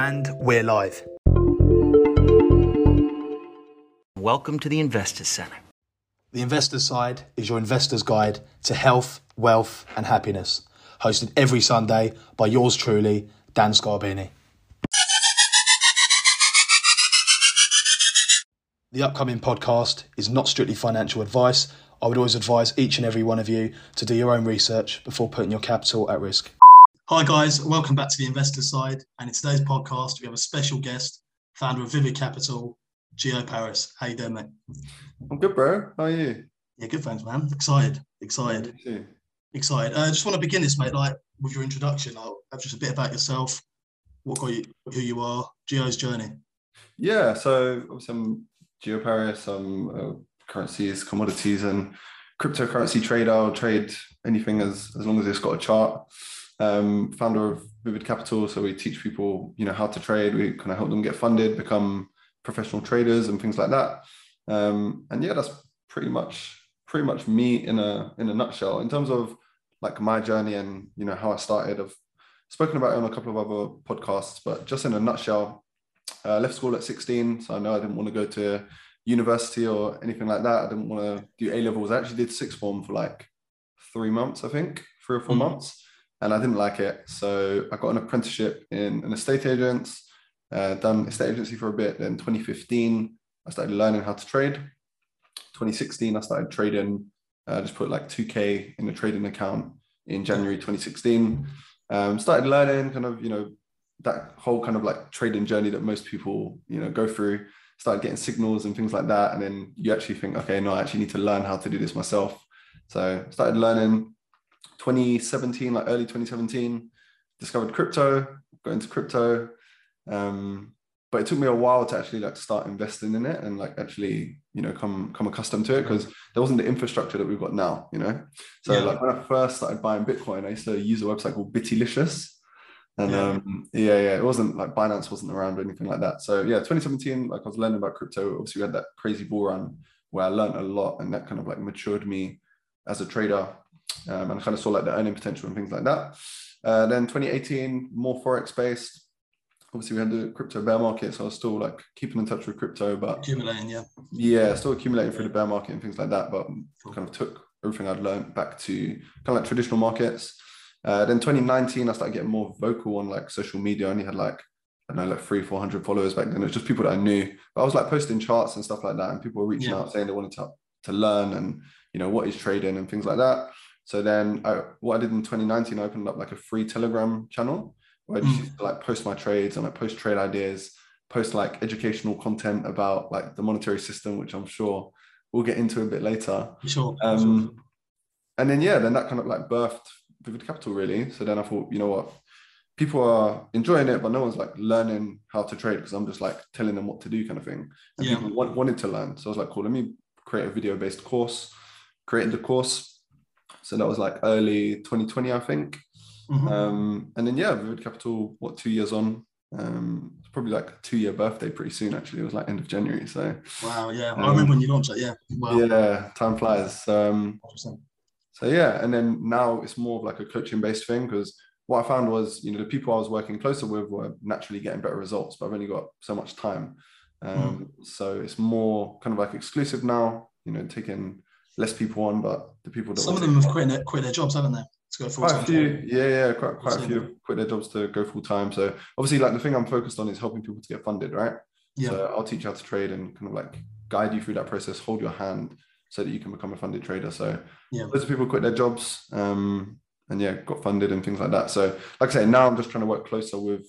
And we're live. Welcome to the Investors Centre. The Investor's Side is your investor's guide to health, wealth, and happiness. Hosted every Sunday by yours truly, Dan Scarbini. The upcoming podcast is not strictly financial advice. I would always advise each and every one of you to do your own research before putting your capital at risk. Hi, guys. Welcome back to the Investor Side. And in today's podcast, we have a special guest, founder of Vivid Capital, Gio Paris. How you doing, mate? I'm good, bro. How are you? Yeah, good, thanks, man. Excited, excited, excited. I uh, just want to begin this, mate, like with your introduction. I'll have just a bit about yourself, what got you, who you are, Gio's journey. Yeah, so obviously I'm Gio Paris. I'm currencies, commodities, and cryptocurrency trader. I'll trade anything as, as long as it's got a chart. Um, founder of Vivid Capital. So we teach people, you know, how to trade. We kind of help them get funded, become professional traders and things like that. Um, and yeah, that's pretty much pretty much me in a in a nutshell. In terms of like my journey and you know how I started, I've spoken about it on a couple of other podcasts, but just in a nutshell, uh, left school at 16, so I know I didn't want to go to university or anything like that. I didn't want to do A levels. I actually did sixth form for like three months, I think, three or 4 mm months, and I didn't like it. So I got an apprenticeship in an estate agent, uh, done estate agency for a bit. Then 2015, I started learning how to trade. 2016, I started trading. I uh, just put like 2K in a trading account in January 2016. Um, started learning kind of, you know, that whole kind of like trading journey that most people you know go through started getting signals and things like that and then you actually think okay no i actually need to learn how to do this myself so started learning 2017 like early 2017 discovered crypto got into crypto um, but it took me a while to actually like start investing in it and like actually you know come come accustomed to it because there wasn't the infrastructure that we've got now you know so yeah. like when i first started buying bitcoin i used to use a website called bittylicious and yeah. um, yeah, yeah, it wasn't like Binance wasn't around or anything like that. So yeah, 2017, like I was learning about crypto. Obviously, we had that crazy bull run where I learned a lot, and that kind of like matured me as a trader, um, and I kind of saw like the earning potential and things like that. Uh, then 2018, more forex based. Obviously, we had the crypto bear market, so I was still like keeping in touch with crypto, but accumulating, yeah, yeah, still accumulating through the bear market and things like that. But kind of took everything I'd learned back to kind of like traditional markets. Uh, then 2019, I started getting more vocal on like social media. I only had like, I don't know, like three, 400 followers back then. It was just people that I knew. But I was like posting charts and stuff like that. And people were reaching yeah. out saying they wanted to, to learn and, you know, what is trading and things like that. So then I, what I did in 2019, I opened up like a free Telegram channel where I just mm. used to like post my trades and I post trade ideas, post like educational content about like the monetary system, which I'm sure we'll get into a bit later. Sure. Um, sure. And then, yeah, then that kind of like birthed Vivid Capital really. So then I thought, you know what, people are enjoying it, but no one's like learning how to trade because I'm just like telling them what to do kind of thing. And yeah. people want, wanted to learn. So I was like, cool, let me create a video based course, created the course. So that was like early 2020, I think. Mm-hmm. Um, and then, yeah, Vivid Capital, what, two years on? Um, it's probably like a two year birthday pretty soon, actually. It was like end of January. So, wow, yeah. Um, I remember when you launched it. Yeah. Wow. Yeah, time flies. Um, so yeah, and then now it's more of like a coaching based thing because what I found was, you know, the people I was working closer with were naturally getting better results, but I've only got so much time. Um, mm. So it's more kind of like exclusive now, you know, taking less people on, but the people that some of them have quit their, quit their jobs, haven't they? To go full quite a few, yeah, yeah, quite, quite a few have quit their jobs to go full time. So obviously, like the thing I'm focused on is helping people to get funded, right? Yeah. So I'll teach you how to trade and kind of like guide you through that process, hold your hand, so that you can become a funded trader. So yeah, loads of people quit their jobs um, and yeah, got funded and things like that. So like I say, now I'm just trying to work closer with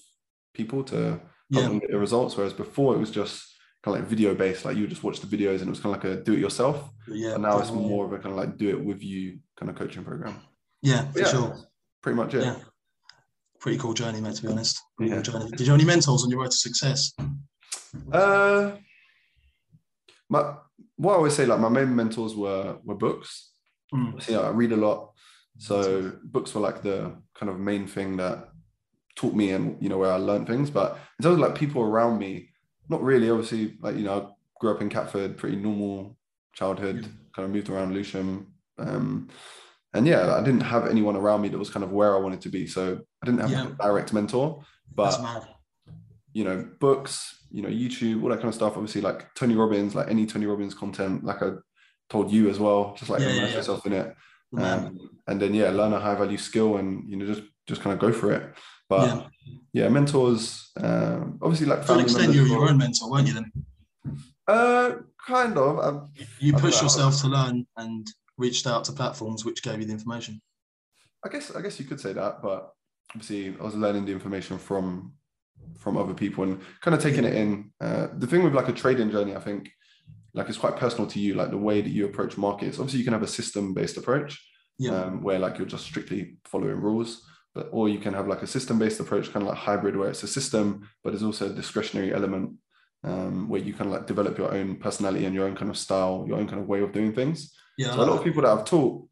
people to help yeah. them get the results. Whereas before it was just kind of like video based, like you just watch the videos and it was kind of like a do it yourself. Yeah. And now it's more of a kind of like do it with you kind of coaching program. Yeah, for yeah, sure. Pretty much it. Yeah. Pretty cool journey, mate, to be honest. Pretty yeah. Cool Did you have any mentors on your road to success? Uh my what I always say, like my main mentors were were books. Mm. So, yeah, I read a lot. So books were like the kind of main thing that taught me and you know where I learned things. But in terms of like people around me, not really. Obviously, like you know, I grew up in Catford, pretty normal childhood. Yeah. Kind of moved around Lewisham, um, and yeah, I didn't have anyone around me that was kind of where I wanted to be. So I didn't have yeah. a direct mentor, but you know, books, you know, YouTube, all that kind of stuff. Obviously, like Tony Robbins, like any Tony Robbins content, like I told you as well, just like Yeah, immerse yourself in it. Um, and then yeah, learn a high value skill and you know just just kind of go for it. But Yeah. yeah, mentors, um, obviously like To an extent, you were your own mentor, weren't you? Then Uh, kind of. You I don't pushed yourself to learn and reached out to platforms which gave you the information. I guess I guess you could say that, but obviously I was learning the information from from other people and kind of taking it in. Uh, the thing with like a trading journey, I think, like it's quite personal to you, like the way that you approach markets. Obviously, you can have a system based approach, Yeah. um, where like you're just strictly following rules, but or you can have like a system based approach, kind of like hybrid, where it's a system, but there's also a discretionary element. Um, where you kind of like develop your own personality and your own kind of style, your own kind of way of doing things. yeah. So a lot of people that I've taught,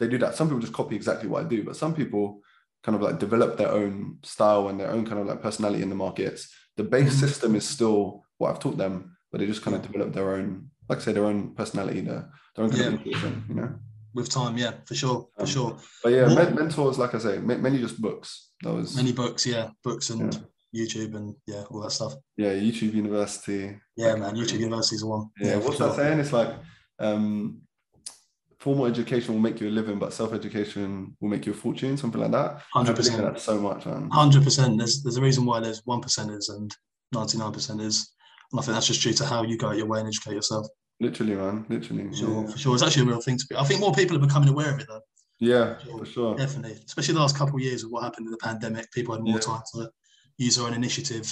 they do that. Some people just copy exactly what I do, but some people kind of like develop their own style and their own kind of like personality in the markets. The base Mhm. system is still what I've taught them, but they just kind of develop their own, like I say, their own personality, their, their own kind Yeah. of intuition, you know. With time, yeah, for sure, for Um, sure. But yeah, mentors, like I say, ma- mainly just books. That was Many books, yeah, books and Yeah. YouTube and yeah, all that stuff. yeah, YouTube University. Yeah, man, YouTube University's the one. Yeah, for what's sure. that saying? It's like um, formal education will make you a living, but self-education will make you a fortune, something like that. 100%. in so much, man. Hundred percent. There's there's a reason why there's one percenters and ninety nine percenters, and I think that's just due to how you go out your way and educate yourself. Literally, man. Literally. For sure, Yeah. for sure. It's actually a real thing to be. I think more people are becoming aware of it though. Yeah, for sure. Definitely, especially the last couple of years of what happened in the pandemic. People had more Yeah. time to use their own initiative.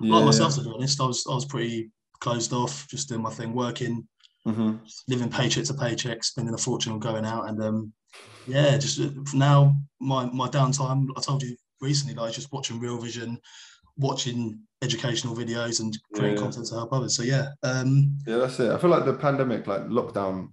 Yeah. Like myself, to be honest, I was I was pretty closed off, just doing my thing, working, hmm living paycheck to paycheck, spending a fortune on going out, and um, yeah, just uh, for now my my downtime. I told you recently, like just watching Real Vision, watching educational videos, and creating Yeah. content to help others. So yeah, um, Yeah, that's it. I feel like the pandemic, like lockdown,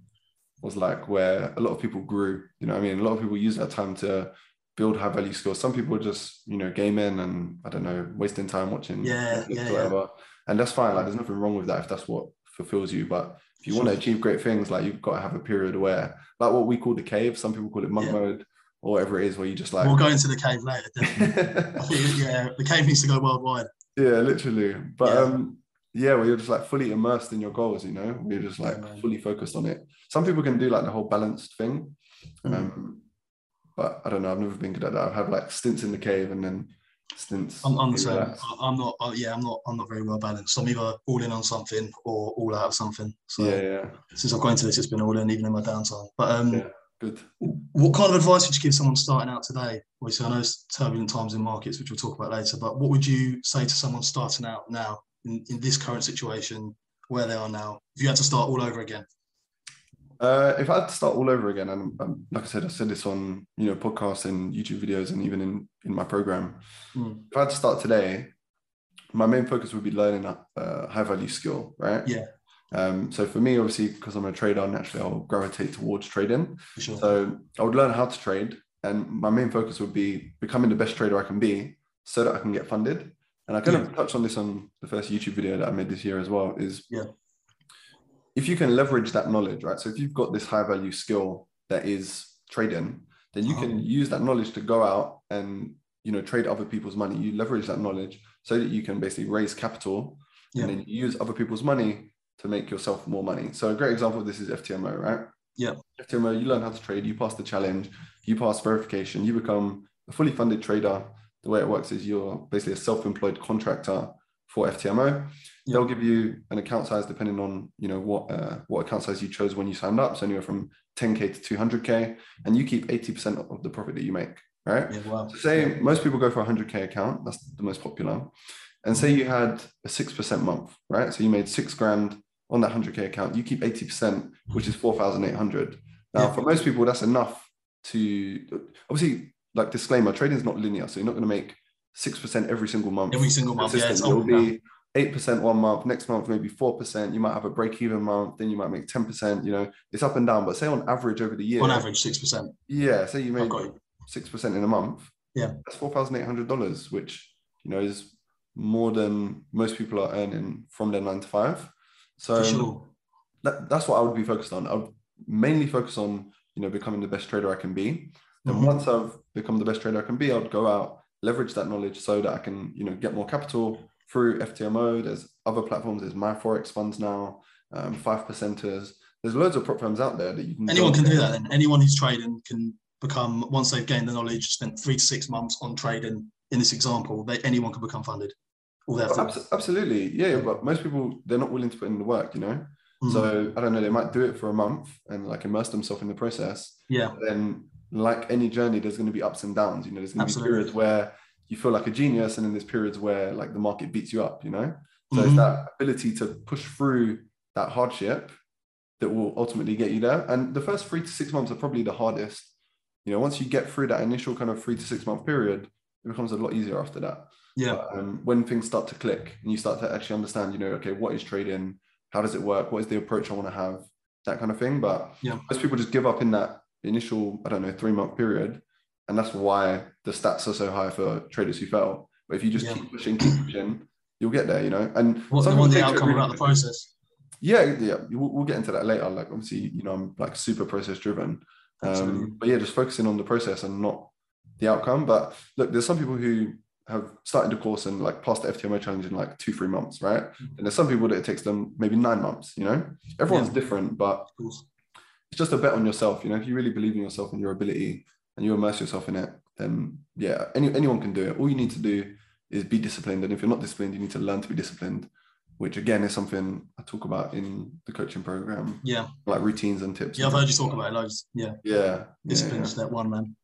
was like where a lot of people grew. You know, what I mean, a lot of people use that time to build high value skills. Some people just, you know, gaming and I don't know, wasting time watching Yeah, yeah, whatever. And that's fine. Like, there's nothing wrong with that if that's what fulfills you. But if you want to achieve great things, like you've got to have a period where, like what we call the cave. Some people call it monk Yeah. mode or whatever it is, where you just like. we'll go into the cave later. Think, yeah, the cave needs to go worldwide. Yeah, literally. But Yeah. um, yeah, where you're just like fully immersed in your goals, you know, where you're just like man. fully focused on it. Some people can do like the whole balanced thing. Mm. Um, but I don't know, I've never been good at that. I've had like stints in the cave and then stints. I'm, I'm the same. relaxed. I'm not. Uh, yeah, I'm not. I'm not very well balanced. I'm either all in on something or all out of something. So Yeah, yeah, since I've gone into this, it's been all in, even in my downtime. But um, Yeah. Good. what kind of advice would you give someone starting out today? Obviously, I know it's turbulent times in markets, which we'll talk about later. But what would you say to someone starting out now in, in this current situation where they are now? If you had to start all over again, Uh, if I had to start all over again, and um, like I said, I said this on you know podcasts and YouTube videos, and even in in my program. Mm. If I had to start today, my main focus would be learning a uh, high value skill, right? Yeah. Um, so for me, obviously, because I'm a trader, naturally I'll gravitate towards trading. sure. So I would learn how to trade, and my main focus would be becoming the best trader I can be, so that I can get funded. And I kind of touched on this on the first YouTube video that I made this year as well. Is Yeah. if you can leverage that knowledge, right? So if you've got this high value skill that is trading, then you can use that knowledge to go out and you know trade other people's money. You leverage that knowledge so that you can basically raise capital, Yeah. and then you use other people's money to make yourself more money. So a great example of this is FTMO, right? Yeah. FTMO, you learn how to trade, you pass the challenge, you pass verification, you become a fully funded trader. The way it works is you're basically a self-employed contractor for FTMO. Yeah. They'll give you an account size depending on you know what uh, what account size you chose when you signed up. So anywhere from 10k to 200k, and you keep 80% of the profit that you make, right? yeah, wow. So say most people go for a 100k account, that's the most popular. And say you had a 6% month, right? So you made six grand on that 100k account, you keep 80%, which is 4,800. Now, Yeah. for most people, that's enough to obviously, like disclaimer, trading is not linear. So you're not going to make 6% every single month. Every single month, yeah, it's It'll be 8% one month, next month, maybe 4%. You might have a break even month, then you might make 10%. You know, it's up and down. But say on average over the year, On average, six percent. yeah, say you I've made got you. six percent in a month. Yeah. that's four thousand eight hundred dollars, which you know is more than most people are earning from their nine to five. So sure. that, that's what I would be focused on. I would mainly focus on you know becoming the best trader I can be. Then Mhm. once I've become the best trader I can be, I'd go out leverage that knowledge so that I can you know get more capital, through FTMO. There's other platforms. There's my forex funds now, um, five percenters. There's loads of prop firms out there that you can. Anyone can do that. Then anyone who's trading can become once they've gained the knowledge, spent three to six months on trading. In this example, they, anyone can become funded. All they have to. Abs- Absolutely, yeah. But most people they're not willing to put in the work, you know. So I don't know. They might do it for a month and like immerse themselves in the process. yeah, then, like any journey, there's going to be ups and downs. You know, there's going to be periods where you feel like a genius, and then there's periods where like the market beats you up. You know, so Mhm. it's that ability to push through that hardship that will ultimately get you there. And the first three to six months are probably the hardest. You know, once you get through that initial kind of three to six month period, it becomes a lot easier after that. Yeah, But, um, when things start to click and you start to actually understand, you know, okay, what is trading? How does it work? What is the approach I want to have? That kind of thing. But Yeah. most people just give up in that initial, I don't know, three month period. And that's why the stats are so high for traders who fail. But if you just Yeah. keep pushing, keep pushing, you'll get there, you know. And what some they want the take it outcome really about the process. Yeah, yeah, we'll, we'll get into that later. Like, obviously, you know, I'm like super process driven. Um, but yeah, just focusing on the process and not the outcome. But look, there's some people who have started the course and like passed the FTMO challenge in like two, three months, right? Mm. And there's some people that it takes them maybe nine months, you know? Everyone's Yeah. different, but it's just a bet on yourself. You know, if you really believe in yourself and your ability and you immerse yourself in it, then yeah, any, anyone can do it. All you need to do is be disciplined. And if you're not disciplined, you need to learn to be disciplined, which again is something I talk about in the coaching program, Yeah, like routines and tips. yeah, I've heard you talk about it loads. Yeah, Yeah. yeah, discipline yeah. is that one man.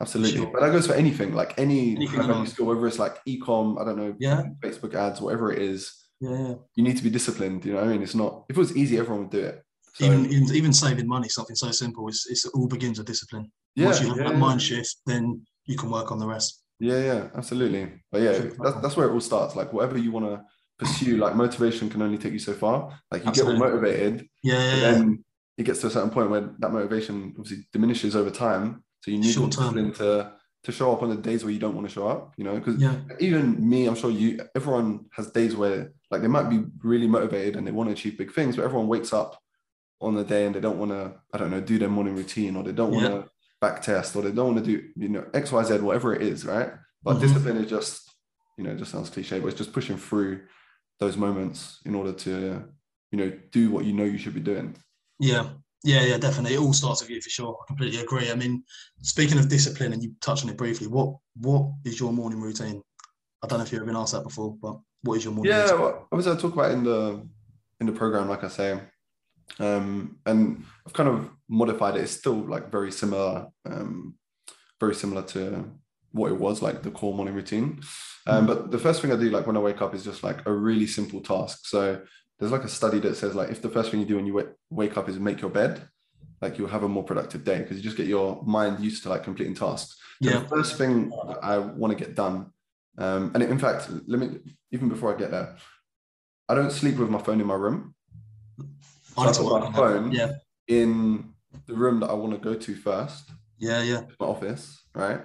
Absolutely. Sure. But that goes for anything, like any Anything skill, whether it's like e-com, I don't know, Yeah. Facebook ads, whatever it is, Yeah, yeah. you need to be disciplined. You know, what I mean, it's not if it was easy, everyone would do it. So, even, even even saving money, something so simple. It's, it's it all begins with discipline. yeah, Once you have yeah, that yeah. mind shift, then you can work on the rest. yeah, yeah, absolutely. But yeah, that's, that's where it all starts. Like whatever you want to pursue, like motivation can only take you so far. Like you Absolutely. get all motivated, Yeah, yeah, and yeah. then it gets to a certain point where that motivation obviously diminishes over time. So you need the Short term. discipline to to show up on the days where you don't want to show up. You know, because yeah. even me, I'm sure you, everyone has days where like they might be really motivated and they want to achieve big things, but everyone wakes up on the day and they don't want to, I don't know, do their morning routine or they don't want to back test or they don't want to do, you know, X, Y, Z, whatever it is, right? But Mhm. discipline is just, you know, just sounds cliche, but it's just pushing through those moments in order to, you know, do what you know you should be doing. Yeah, yeah, yeah, definitely. It all starts with you for sure. I completely agree. I mean, speaking of discipline, and you touched on it briefly, what what is your morning routine? I don't know if you've ever been asked that before, but what is your morning Yeah, routine? well, obviously I talk about it in the in the program, like I say, um, and I've kind of modified it. It's still like very similar, um, very similar to what it was like the core morning routine. Um, but the first thing I do, like when I wake up, is just like a really simple task. So there's like a study that says like if the first thing you do when you wake, wake up is make your bed, like you'll have a more productive day because you just get your mind used to like completing tasks. So Yeah. the first thing I want to get done, um, and in fact, let me even before I get there, I don't sleep with my phone in my room. I So I put my phone Yeah, in the room that I want to go to first, yeah, yeah, my office, right?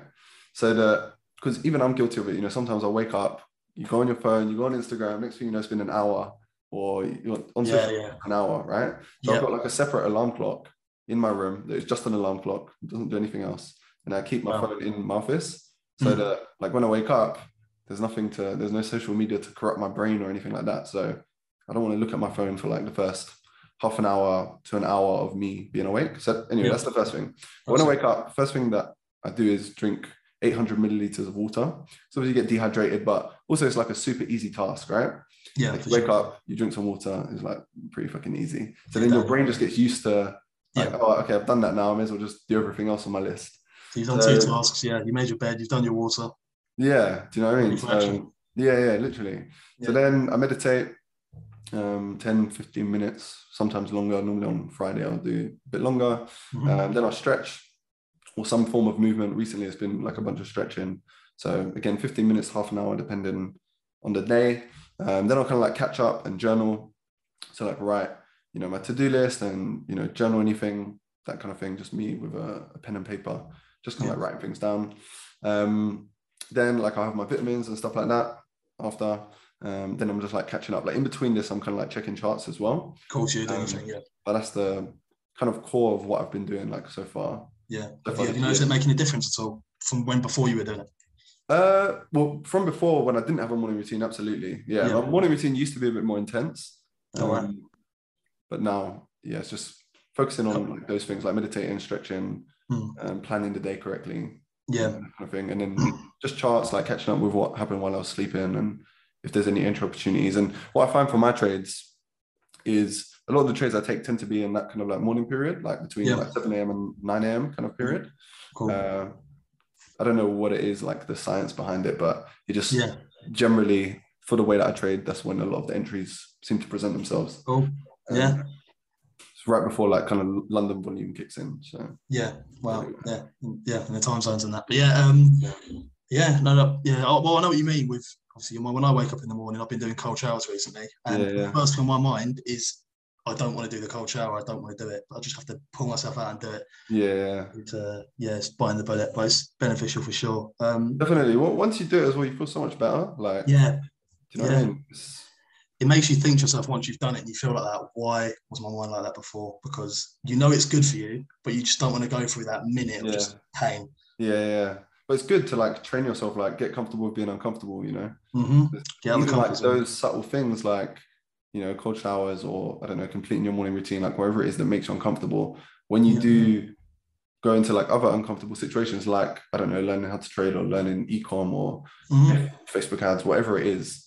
So that because even I'm guilty of it, you know, sometimes I wake up, you go on your phone, you go on Instagram, next thing you know, it's been an hour, or you're on Yeah, yeah. an hour, right? So Yeah. I've got like a separate alarm clock in my room that is just an alarm clock, it doesn't do anything else. And I keep my Wow. phone in my office so Mm. that like when I wake up, there's nothing to there's no social media to corrupt my brain or anything like that. So I don't want to look at my phone for like the first half an hour to an hour of me being awake. So anyway, Yeah. that's the first thing. When I wake up, first thing that I do is drink 800 milliliters of water. So you get dehydrated, but also it's like a super easy task, right? Yeah. Like you wake sure. up, you drink some water, it's like pretty fucking easy. So Yeah, then your brain just gets used to like, Yeah. oh, okay, I've done that now. I may as well just do everything else on my list. So you've done So- two tasks. Yeah, you made your bed, you've done your water. Yeah, do you know what I mean? So, yeah, yeah, literally. So then I meditate um, 10, 15 minutes, sometimes longer. Normally on Friday, I'll do a bit longer. Mhm. Um, then I'll stretch or some form of movement. Recently, it's been like a bunch of stretching. So again, 15 minutes, half an hour, depending on the day. Um, then I'll kind of like catch up and journal. So like write, you know, my to-do list and, you know, journal anything, that kind of thing. Just me with a, a pen and paper, just kind of Yeah. like writing things down. Um, then like I have my vitamins and stuff like that after. Um, then I'm just like catching up. Like in between this, I'm kind of like checking charts as well. Of course, you're doing Um, anything. Yeah, But that's the kind of core of what I've been doing like so far. yeah. so far you, have you noticed it making a difference at all from when before you were doing it? Uh, well, from before when I didn't have a morning routine, absolutely. Yeah, Yeah. my morning routine used to be a bit more intense. All right. Um, But now, yeah, it's just focusing on like, those things like meditating, stretching, um, planning the day correctly, Yeah. kind of thing, and then just charts like catching up with what happened while I was sleeping and if there's any entry opportunities. And what I find for my trades is a lot of the trades I take tend to be in that kind of like morning period, like between Yeah. like 7 a.m. and 9 a.m. kind of period. Cool. Uh, I don't know what it is, like the science behind it, but it just yeah. generally for the way that I trade, that's when a lot of the entries seem to present themselves. Cool. Um, Yeah. It's right before like kind of London volume kicks in. So Yeah. Wow. Yeah. Yeah. And the time zones and that. But yeah. Um. Yeah. No. No. Yeah. Well, I know what you mean with obviously when I wake up in the morning, I've been doing cold showers recently, and Yeah, yeah. the first thing on my mind is I don't want to do the cold shower. I don't want to do it. I just have to pull myself out and do it. yeah, It's, uh, yeah, it's biting the bullet, but it's beneficial for sure. Um, definitely. Well, once you do it as well, you feel so much better. Like, yeah, do you know what I mean? It makes you think to yourself once you've done it and you feel like that. Why was my mind like that before? Because you know it's good for you, but you just don't want to go through that minute of Yeah. just pain. yeah, yeah. But it's good to like train yourself, like get comfortable with being uncomfortable. You know, Mm-hmm. Get out of the even like those subtle things, like you know, cold showers or I don't know, completing your morning routine, like whatever it is that makes you uncomfortable. When you Yeah. do go into like other uncomfortable situations, like I don't know, learning how to trade or learning ecom or Mhm. Facebook ads, whatever it is,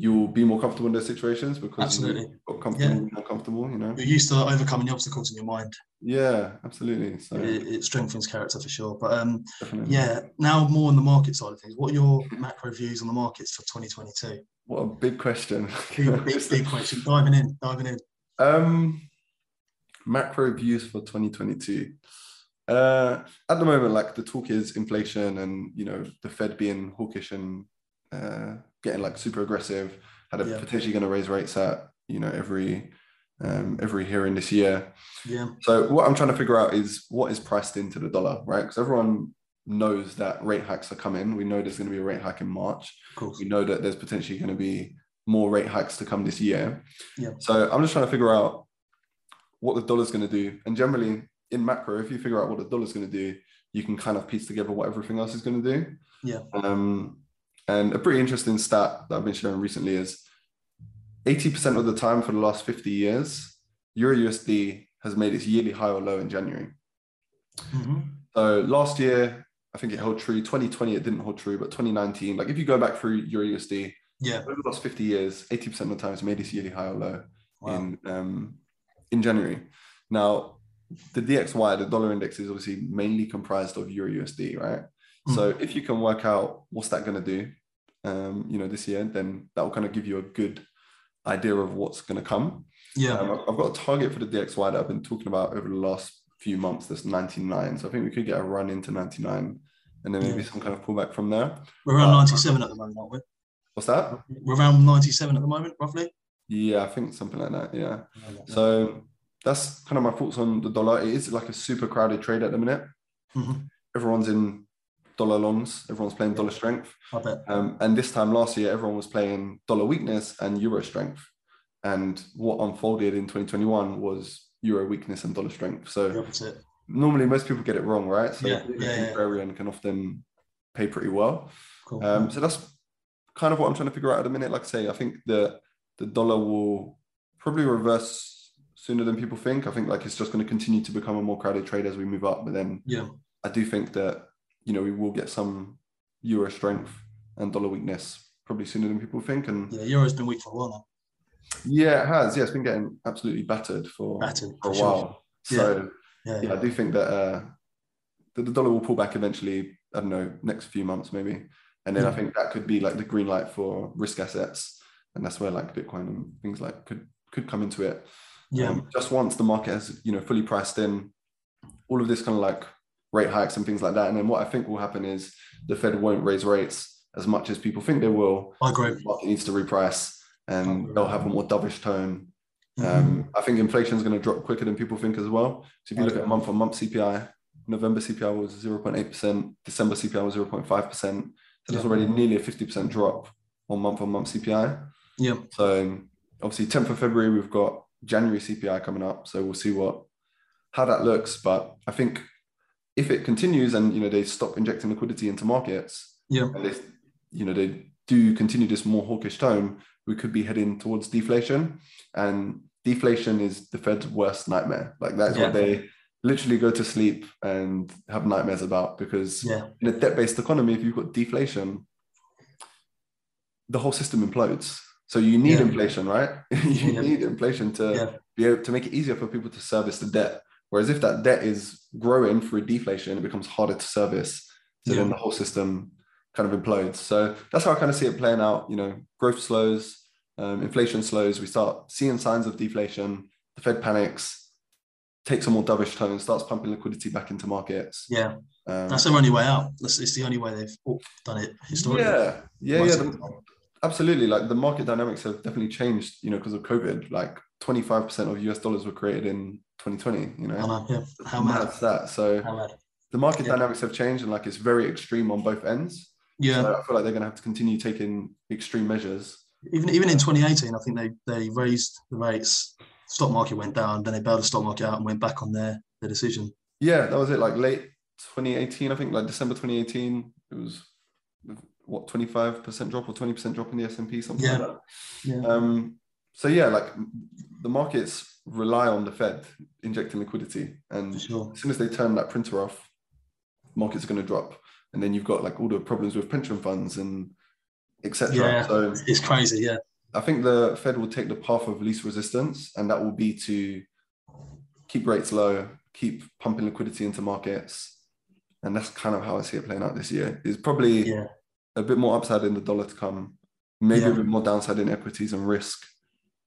you'll be more comfortable in those situations because Absolutely. got comfortable, uncomfortable, you know. You're used to overcoming the obstacles in your mind. Yeah, absolutely. So It, it strengthens character for sure. But um, definitely. yeah, now more on the market side of things. What are your macro views on the markets for 2022? What a big question. Big, big, big question. Diving in, diving in. Um, macro views for 2022. Uh, at the moment, like the talk is inflation and you know the Fed being hawkish and uh, getting like super aggressive. Had Yeah. potentially going to raise rates at you know every um, every hearing this year. Yeah, So what I'm trying to figure out is what is priced into the dollar, right? Because everyone knows that rate hikes are coming. We know there's going to be a rate hike in March. of course. We know that there's potentially going to be more rate hikes to come this year. Yeah. So I'm just trying to figure out what the dollar's going to do. And generally in macro, if you figure out what the dollar's going to do, you can kind of piece together what everything else is going to do. Yeah. Um, and a pretty interesting stat that I've been sharing recently is 80% of the time for the last 50 years, Euro USD has made its yearly high or low in January. Mhm. So last year, I think it held true. 2020, it didn't hold true, but 2019, like if you go back through Euro USD, Yeah, over the last 50 years, 80% of the time it's made its yearly high or low wow. in um, in January. Now, the DXY, the dollar index, is obviously mainly comprised of Euro USD, right? Mm. So if you can work out what's that going to do, um, you know, this year, then that will kind of give you a good idea of what's going to come. yeah, Um, I've- got a target for the DXY that I've been talking about over the last few months. That's 99. So I think we could get a run into 99 and then maybe Yeah. some kind of pullback from there. we're around uh, 97 at the moment, aren't we? What's that? We're around 97 at the moment, roughly. Yeah, I think something like that. Yeah. So that's kind of my thoughts on the dollar. It is like a super crowded trade at the minute. Mhm. Everyone's in dollar longs. Everyone's playing dollar strength. Um, and this time last year, everyone was playing dollar weakness and euro strength. And what unfolded in 2021 was euro weakness and dollar strength. So normally most people get it wrong, right? So Yeah, yeah, yeah. can often pay pretty well. Cool. Um, so that's kind of what I'm trying to figure out at the minute. Like I say, I think the the dollar will probably reverse sooner than people think. I think like it's just going to continue to become a more crowded trade as we move up. But then yeah, I do think that you know we will get some euro strength and dollar weakness probably sooner than people think. And yeah. Euro's been weak for a while now. yeah, it has. Yeah, it's been getting absolutely battered for, Battered, for a sure. while. So Yeah, yeah, I do think that uh, that the dollar will pull back eventually. I don't know, next few months maybe, and then I think that could be like the green light for risk assets, and that's where like Bitcoin and things like could could come into it. yeah, Um, just once the market has you know fully priced in all of this kind of like rate hikes and things like that, and then what I think will happen is the Fed won't raise rates as much as people think they will. I agree. The market needs to reprice, and they'll have a more dovish tone Mhm. um, I think inflation is going to drop quicker than people think as well. So if you look at month on month CPI, November CPI was 0.8%, December CPI was 0.5%. So there's Yeah. already nearly a 50% drop on month on month CPI. yeah, So obviously 10th of February, we've got January CPI coming up. So we'll see what how that looks. But I think if it continues and you know they stop injecting liquidity into markets, Yeah. and they, you know, they do continue this more hawkish tone, we could be heading towards deflation. And deflation is the Fed's worst nightmare. Like that's Yeah. what they literally go to sleep and have nightmares about because Yeah. in a debt-based economy, if you've got deflation, the whole system implodes. So you need Yeah. inflation, right? you need inflation to be able to make it easier for people to service the debt. Whereas if that debt is growing through deflation, it becomes harder to service. So then the whole system kind of implodes. So that's how I kind of see it playing out. You know, growth slows, um, inflation slows. We start seeing signs of deflation. The Fed panics, takes a more dovish tone, starts pumping liquidity back into markets. Yeah. Um, That's their only way out. That's it's the only way they've done it historically. yeah, yeah, yeah. the- absolutely. Like the market dynamics have definitely changed. You know, because of COVID. Like twenty five percent of US dollars were created in 2020. You know, yeah. How mad mad? is that? So the market Yeah. dynamics have changed, and like it's very extreme on both ends. Yeah. So I feel like they're going to have to continue taking extreme measures. even even in 2018, I think they they raised the rates. Stock market went down, then they bailed the stock market out and went back on their their decision. Yeah, that was it. Like late 2018, I think, like December 2018, it was what 25% drop or 20% drop in the S&P, something Yeah. like that. Yeah. Um, so yeah, like the markets rely on the Fed injecting liquidity, and sure. as soon as they turn that printer off, markets are going to drop, and then you've got like all the problems with pension funds and etc. Yeah. So It's crazy. Yeah. I think the Fed will take the path of least resistance, and that will be to keep rates low, keep pumping liquidity into markets, and that's kind of how I see it playing out this year. Is probably Yeah. a bit more upside in the dollar to come, maybe a bit more downside in equities and risk,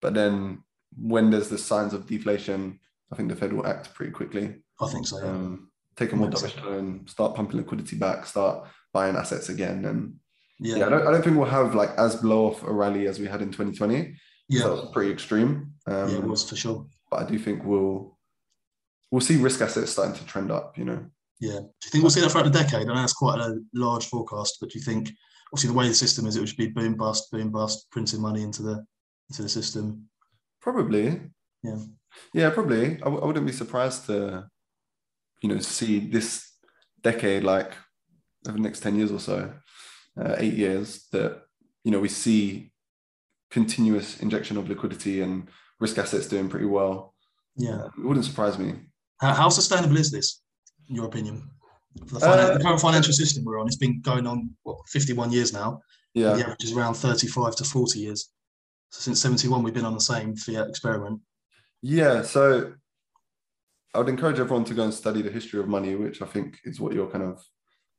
but then when there's the signs of deflation, I think the Fed will act pretty quickly. I think so. Um, take a more dovish tone, start pumping liquidity back, start buying assets again, and yeah. yeah, I don't, I don't think we'll have like as blow off a rally as we had in 2020. Yeah. That was pretty extreme. Um, yeah, it was for sure. But I do think we'll we'll see risk assets starting to trend up. You know. Yeah. Do you think we'll see that throughout the decade? I know that's quite a large forecast, but do you think, obviously, the way the system is, it would be boom bust, boom bust, printing money into the into the system. Probably. Yeah. Yeah, probably. I w- I wouldn't be surprised to, you know, see this decade, like over the next 10 years or so, uh, eight years, that, you know, we see continuous injection of liquidity and risk assets doing pretty well. Yeah. Uh, it wouldn't surprise me. How, how sustainable is this, in your opinion? For the, finan- Uh, the current financial system we're on, it's been going on what 51 years now. Yeah. The average is around 35 to 40 years. So since 71, we've been on the same fiat experiment. Yeah, so I would encourage everyone to go and study the history of money, which I think is what you're kind of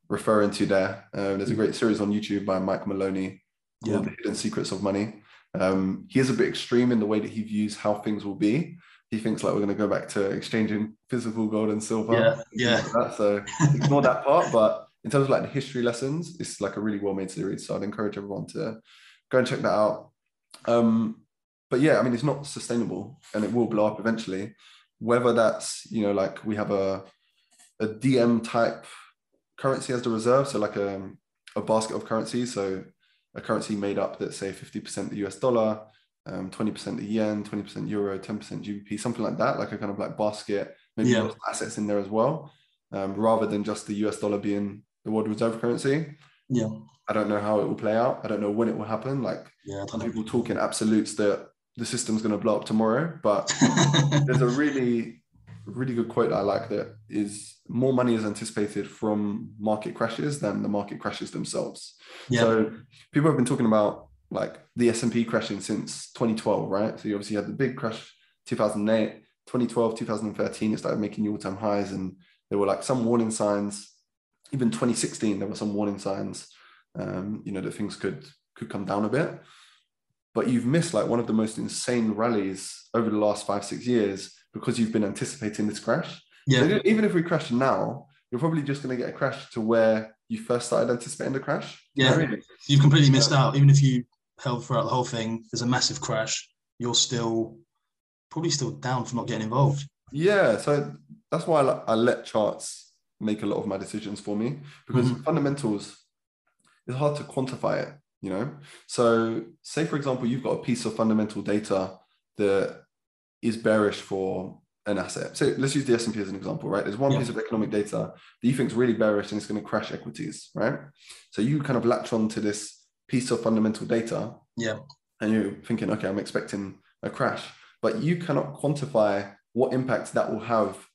referring to there. Um, there's a great series on YouTube by Mike Maloney called Yeah. The Hidden Secrets of Money. Um, he is a bit extreme in the way that he views how things will be. He thinks like we're going to go back to exchanging physical gold and silver. Yeah, yeah. like. So ignore that part. But in terms of like the history lessons, it's like a really well made series. So I'd encourage everyone to go and check that out. Um, but yeah, I mean, it's not sustainable and it will blow up eventually. Whether that's, you know, like we have a, a DM type currency as the reserve, so like a, a basket of currencies. So a currency made up that say 50% the US dollar, um, 20% the yen, 20% euro, 10% GBP, something like that, like a kind of like basket, maybe Yeah. assets in there as well, um, rather than just the US dollar being the world reserve currency. Yeah. I don't know how it will play out. I don't know when it will happen. Like Yeah. Some people talk in absolutes that the system's going to blow up tomorrow, but there's a really, really good quote that I like that is more money is anticipated from market crashes than the market crashes themselves. yeah. So people have been talking about like the S&P crashing since 2012, right? So you obviously had the big crash 2008, 2012, 2013, it started making new all-time highs and there were like some warning signs. Even 2016, there were some warning signs, um, you know, that things could could come down a bit. But you've missed like one of the most insane rallies over the last five, six years because you've been anticipating this crash. yeah. So even if we crash now, you're probably just going to get a crash to where you first started anticipating the crash. Yeah. mean? You've completely missed out. Even if you held throughout the whole thing, there's a massive crash. You're still probably still down for not getting involved. Yeah, so that's why I, I let charts make a lot of my decisions for me because Mhm. fundamentals it's hard to quantify it, you know. So, say for example, you've got a piece of fundamental data that is bearish for an asset. So let's use the S&P as an example, right? There's one Yeah. piece of economic data that you think is really bearish and it's going to crash equities, right? So you kind of latch on to this piece of fundamental data Yeah. and you're thinking, okay, I'm expecting a crash, but you cannot quantify what impact that will have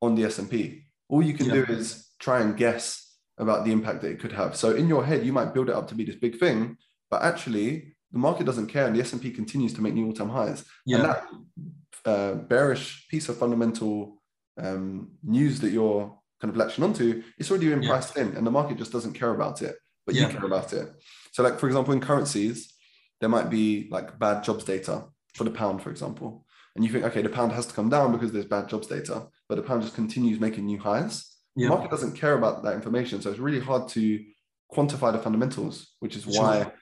on the S&P. All you can Yeah. do is try and guess about the impact that it could have. So in your head, you might build it up to be this big thing, but actually the market doesn't care and the S&P continues to make new all-time highs. Yeah. And that uh, bearish piece of fundamental um, news that you're kind of latching onto, it's already been Yeah. priced in and the market just doesn't care about it, but Yeah. you care about it. So like, for example, in currencies, there might be like bad jobs data for the pound, for example. And you think, okay, the pound has to come down because there's bad jobs data, but the pound just continues making new highs. Yeah. The market doesn't care about that information. So it's really hard to quantify the fundamentals, which is Sure. why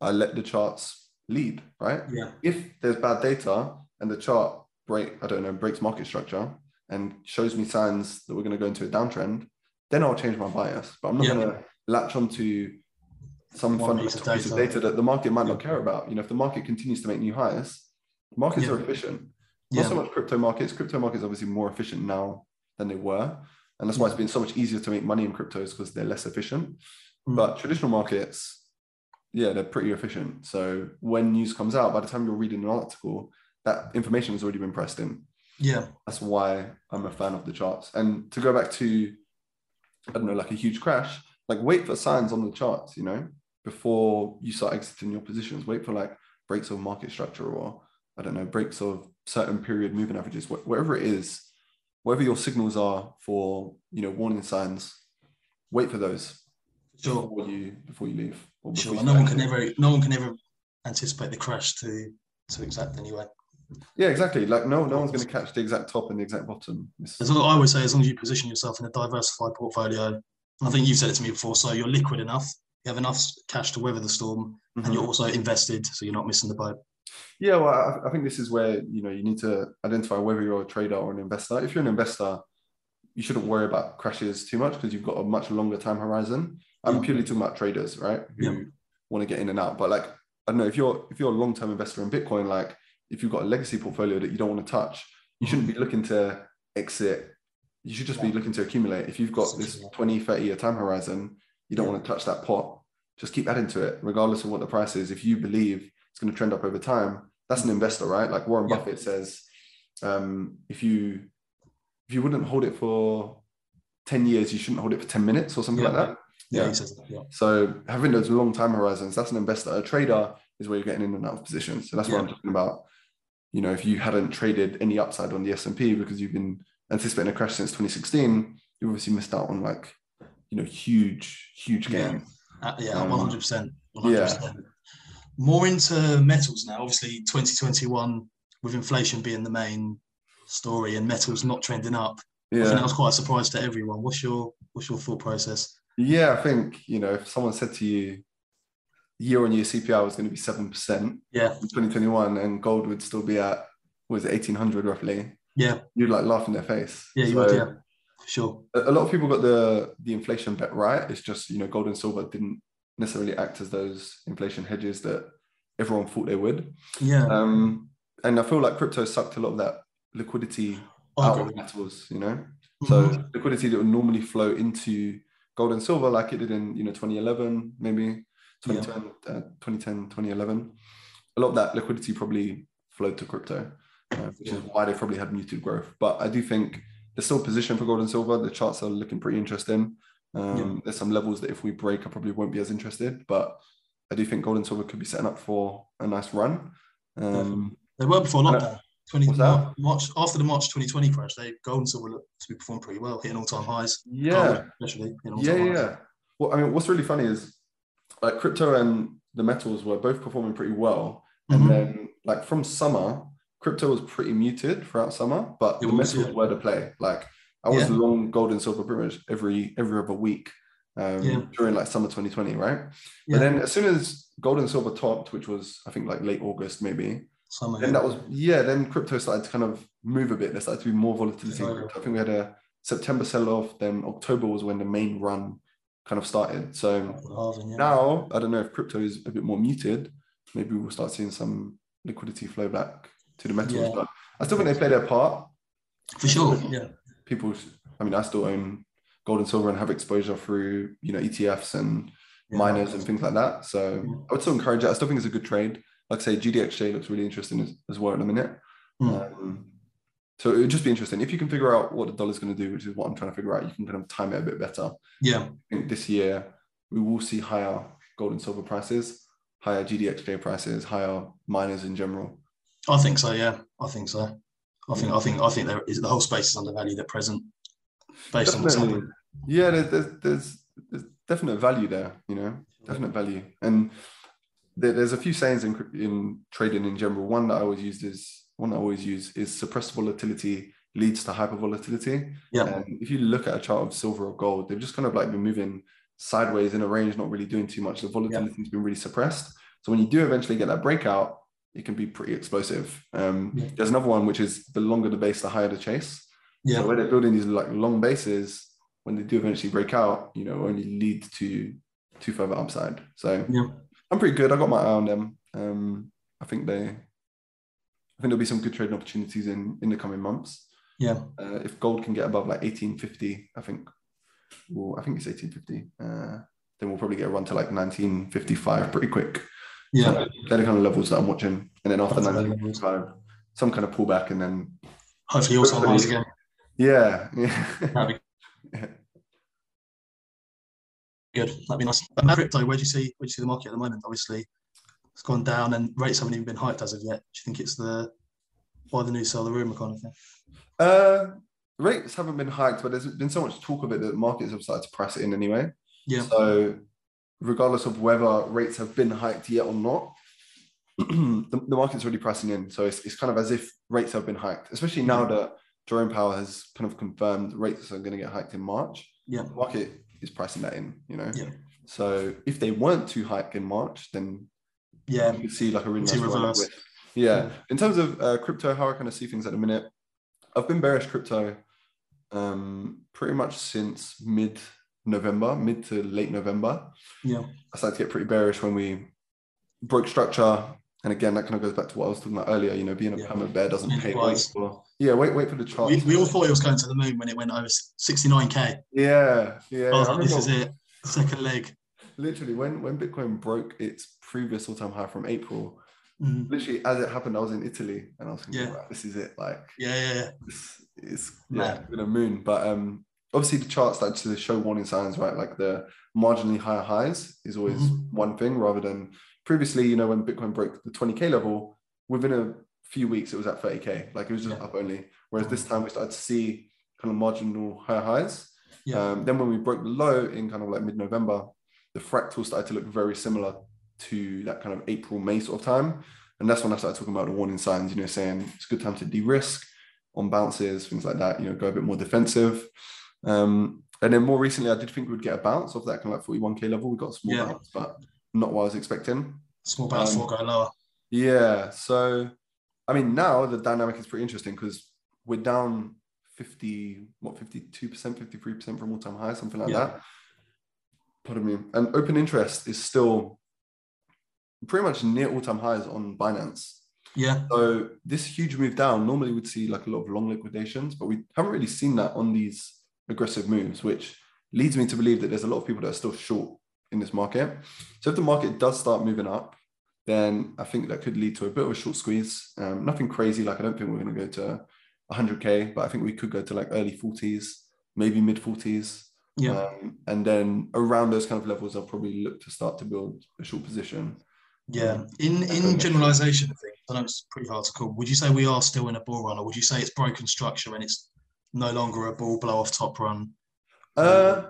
I let the charts lead, right? Yeah. If there's bad data and the chart break, I don't know, breaks market structure and shows me signs that we're going to go into a downtrend, then I'll change my bias. But I'm not Yeah. going to latch onto some One piece fundamental of piece of data. that the market might not Yeah. care about. You know, if the market continues to make new highs, markets Yeah. are efficient. Not so much crypto markets. Crypto markets are obviously more efficient now than they were. And that's why it's been so much easier to make money in cryptos because they're less efficient. Mm. But traditional markets, yeah, they're pretty efficient. So when news comes out, by the time you're reading an article, that information has already been pressed in. Yeah. That's why I'm a fan of the charts. And to go back to, I don't know, like a huge crash, like wait for signs on the charts, you know, before you start exiting your positions. Wait for like breaks of market structure or I don't know, breaks of certain period moving averages, wh- whatever it is, whatever your signals are for, you know, warning signs, wait for those Sure. before you before you leave. Before Sure. you no one can ever no one can ever anticipate the crash to to exact anyway. Yeah, exactly. Like no, no one's going to catch the exact top and the exact bottom. It's- As long, I always say, as long as you position yourself in a diversified portfolio, and I think you've said it to me before, so you're liquid enough, you have enough cash to weather the storm, Mhm. and you're also invested, so you're not missing the boat. Yeah, well, I, I think this is where you know you need to identify whether you're a trader or an investor. If you're an investor, you shouldn't worry about crashes too much because you've got a much longer time horizon. I'm Yeah. purely talking about traders, right? Who Yeah. want to get in and out. But like, I don't know if you're if you're a long term investor in Bitcoin, like if you've got a legacy portfolio that you don't want to touch, you shouldn't be looking to exit. You should just be looking to accumulate. If you've got this 20, 30 year time horizon, you don't Yeah. want to touch that pot. Just keep adding to it, regardless of what the price is. If you believe it's going to trend up over time, that's an investor, right? Like Warren Yeah. Buffett says, um, if you if you wouldn't hold it for 10 years, you shouldn't hold it for 10 minutes or something Yeah. like that. Yeah, Yeah. he says that. Yeah. So having those long time horizons, that's an investor. A trader is where you're getting in and out of positions. So that's what I'm talking about. You know, if you hadn't traded any upside on the S&P because you've been anticipating a crash since 2016, you obviously missed out on like, you know, huge, huge Yeah. gains. Uh, yeah, Um, one hundred percent. One hundred percent. More into metals now. Obviously, twenty twenty one with inflation being the main story and metals not trending up. I think that was quite a surprise to everyone. What's your what's your thought process? Yeah, I think, you know, if someone said to you year on year CPI was going to be 7% Yeah, in 2021 and gold would still be at, was it 1800 roughly, yeah, you'd like laugh in their face. yeah. You So- would, yeah, sure. a a lot of people got the the inflation bet right. It's just you know gold and silver didn't necessarily act as those inflation hedges that everyone thought they would. Yeah, Um, and I feel like crypto sucked a lot of that liquidity I out agree. of metals. You know, so Mhm. liquidity that would normally flow into gold and silver, like it did in you know 2011, maybe 2010, uh, 2010 2011. A lot of that liquidity probably flowed to crypto, uh, which is why they probably had muted growth. But I do think there's still position for gold and silver. The charts are looking pretty interesting. Um, Yeah. There's some levels that if we break, I probably won't be as interested. But I do think gold and silver could be setting up for a nice run. Um, They were before lockdown. 20. March after the March 2020 crash, they gold and silver looked to be performed pretty well, hitting all time highs. yeah, especially yeah, highs. yeah. Well, I mean, what's really funny is like crypto and the metals were both performing pretty well, Mhm. and then like from summer, crypto was pretty muted throughout summer, but It the was, metals yeah. were the play. Like I was Yeah. long gold and silver pretty much every every other week um, Yeah. during like summer 2020, right? Yeah. But then as soon as gold and silver topped, which was I think like late August maybe, Summer, then that was yeah. Then crypto started to kind of move a bit. There started to be more volatility Yeah. I think we had a September sell off. Then October was when the main run kind of started. So halving, yeah. now I don't know if crypto is a bit more muted. Maybe we'll start seeing some liquidity flow back to the metals. Yeah. But I still think they play their part. For sure, yeah. People, I mean, I still own gold and silver and have exposure through you know ETFs and Yeah. miners and things like that. So Yeah. I would still encourage it. I still think it's a good trade. Like I say, GDXJ looks really interesting as, as well in a minute. Mm. Um, so it would just be interesting if you can figure out what the dollar's going to do, which is what I'm trying to figure out. You can kind of time it a bit better. Yeah, I think this year we will see higher gold and silver prices, higher GDXJ prices, higher miners in general. I think so. Yeah, I think so. I think I think I think there is the whole space is undervalued at present, based on what's Definitely. happening. Yeah, there, there's, there's there's definite value there, you know, definite value. And there, there's a few sayings in in trading in general. One that I always use is one I always use is suppressed volatility leads to hyper volatility. Yeah, And if you look at a chart of silver or gold, they've just kind of like been moving sideways in a range, not really doing too much. The volatility's been really suppressed. So when you do eventually get that breakout, it can be pretty explosive. Um, Yeah. There's another one which is the longer the base, the higher the chase. yeah, So when they're building these like long bases, when they do eventually break out, you know, only lead to to further upside. So yeah. I'm pretty good. I got my eye on them. Um, I think they, I think there'll be some good trading opportunities in in the coming months. Yeah. Uh, if gold can get above like 1850, I think, well, I think it's 1850. Uh, then we'll probably get a run to like 1955 pretty quick. Yeah, So they're the kind of levels that I'm watching. And then after 1955, some kind of pullback, and then hopefully rise again. yeah, yeah. That'd be Yeah. good. That'd be nice. But crypto, where do you see where do you see the market at the moment? Obviously, it's gone down and rates haven't even been hiked as of yet. Do you think it's the buy the new, sell the rumor kind of thing? Uh, rates haven't been hiked, but there's been so much talk of it that markets have started to price it in anyway. Yeah, So, regardless of whether rates have been hiked yet or not, the, the market's already pricing in. So it's, it's kind of as if rates have been hiked, especially now that Jerome Powell has kind of confirmed rates are going to get hiked in March. yeah, The market is pricing that in, you know. Yeah. So if they weren't to hike in March, then yeah. you could see like a really nice reverse. Yeah. Yeah. In terms of uh, crypto, how I kind of see things at the minute, I've been bearish crypto um, pretty much since mid November, mid to late November. Yeah. I started to get pretty bearish when we broke structure. And again, that kind of goes back to what I was talking about earlier. You know, being a Yeah. permanent bear doesn't pay. Wait for, yeah, wait, wait for the chart. We, we all thought it was going to the moon when it went over 69k. Yeah, yeah. I was like, this is it. Second leg. Literally, when when Bitcoin broke its previous all-time high from April, Mm. literally as it happened, I was in Italy and I was thinking, Yeah. right, this is it. Like, Yeah, yeah, yeah. it's, it's yeah, been a moon. But um, obviously the charts started to show warning signs, right? Like the marginally higher highs is always Mhm. one thing, rather than previously, you know, when Bitcoin broke the 20k level, within a few weeks it was at 30k. Like it was just Yeah. up only. Whereas this time we started to see kind of marginal higher highs. Yeah. Um, then when we broke the low in kind of like mid-November, the fractal started to look very similar to that kind of April, May sort of time. And that's when I started talking about the warning signs, you know, saying it's a good time to de-risk on bounces, things like that, you know, go a bit more defensive. Um, and then more recently, I did think we'd get a bounce off that kind of like 41k level. We got a small Yeah. bounce, but not what I was expecting. Small bounce Um, going lower. Yeah. So, I mean, now the dynamic is pretty interesting because we're down 50, what, 52%, 53% from all time high, something like Yeah. that. Pardon me. And open interest is still pretty much near all time highs on Binance. Yeah. So, this huge move down, normally we'd see like a lot of long liquidations, but we haven't really seen that on these aggressive moves, which leads me to believe that there's a lot of people that are still short in this market. So, if the market does start moving up, then I think that could lead to a bit of a short squeeze. Um, nothing crazy. Like I don't think we're going to go to 100k, but I think we could go to like early 40s, maybe mid 40s. Yeah. Um, and then around those kind of levels, I'll probably look to start to build a short position. Yeah. In in generalization of things, I know it's pretty hard to call. Would you say we are still in a bull run, or would you say it's broken structure and it's no longer a bull blow off top run? Uh,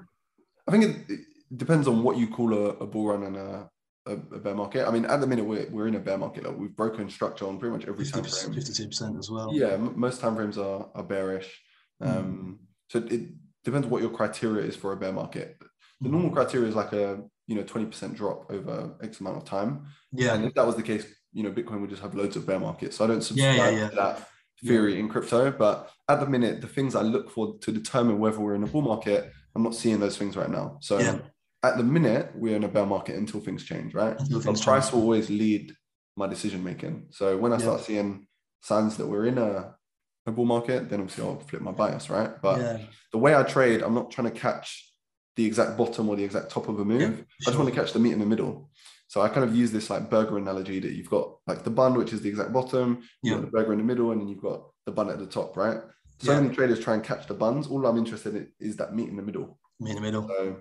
I think it, it depends on what you call a, a bull run and a, a, a bear market. I mean, at the minute we're, we're in a bear market. Like we've broken structure on pretty much every time frame. Fifty-two percent as well. Yeah, m- most time frames are, are bearish. Um, So it depends what your criteria is for a bear market. The normal criteria is like a you know twenty percent drop over X amount of time. Yeah. And if that was the case, you know, Bitcoin would just have loads of bear markets. So I don't Yeah, subscribe yeah, yeah. to that theory in crypto. But at the minute, the things I look for to determine whether we're in a bull market, I'm not seeing those things right now. So Yeah. at the minute, we're in a bear market until things change, right? Until And price change. will always lead my decision making. So when I Yeah. start seeing signs that we're in a a bull market, then obviously I'll flip my bias, right? But yeah, the way I trade, I'm not trying to catch the exact bottom or the exact top of a move. Yeah, I just want to catch the meat in the middle. So I kind of use this like burger analogy that you've got like the bun, which is the exact bottom, you've Yeah. got the burger in the middle, and then you've got the bun at the top, right? So Yeah. many traders try and catch the buns. All I'm interested in is that meat in the middle. me in the middle. So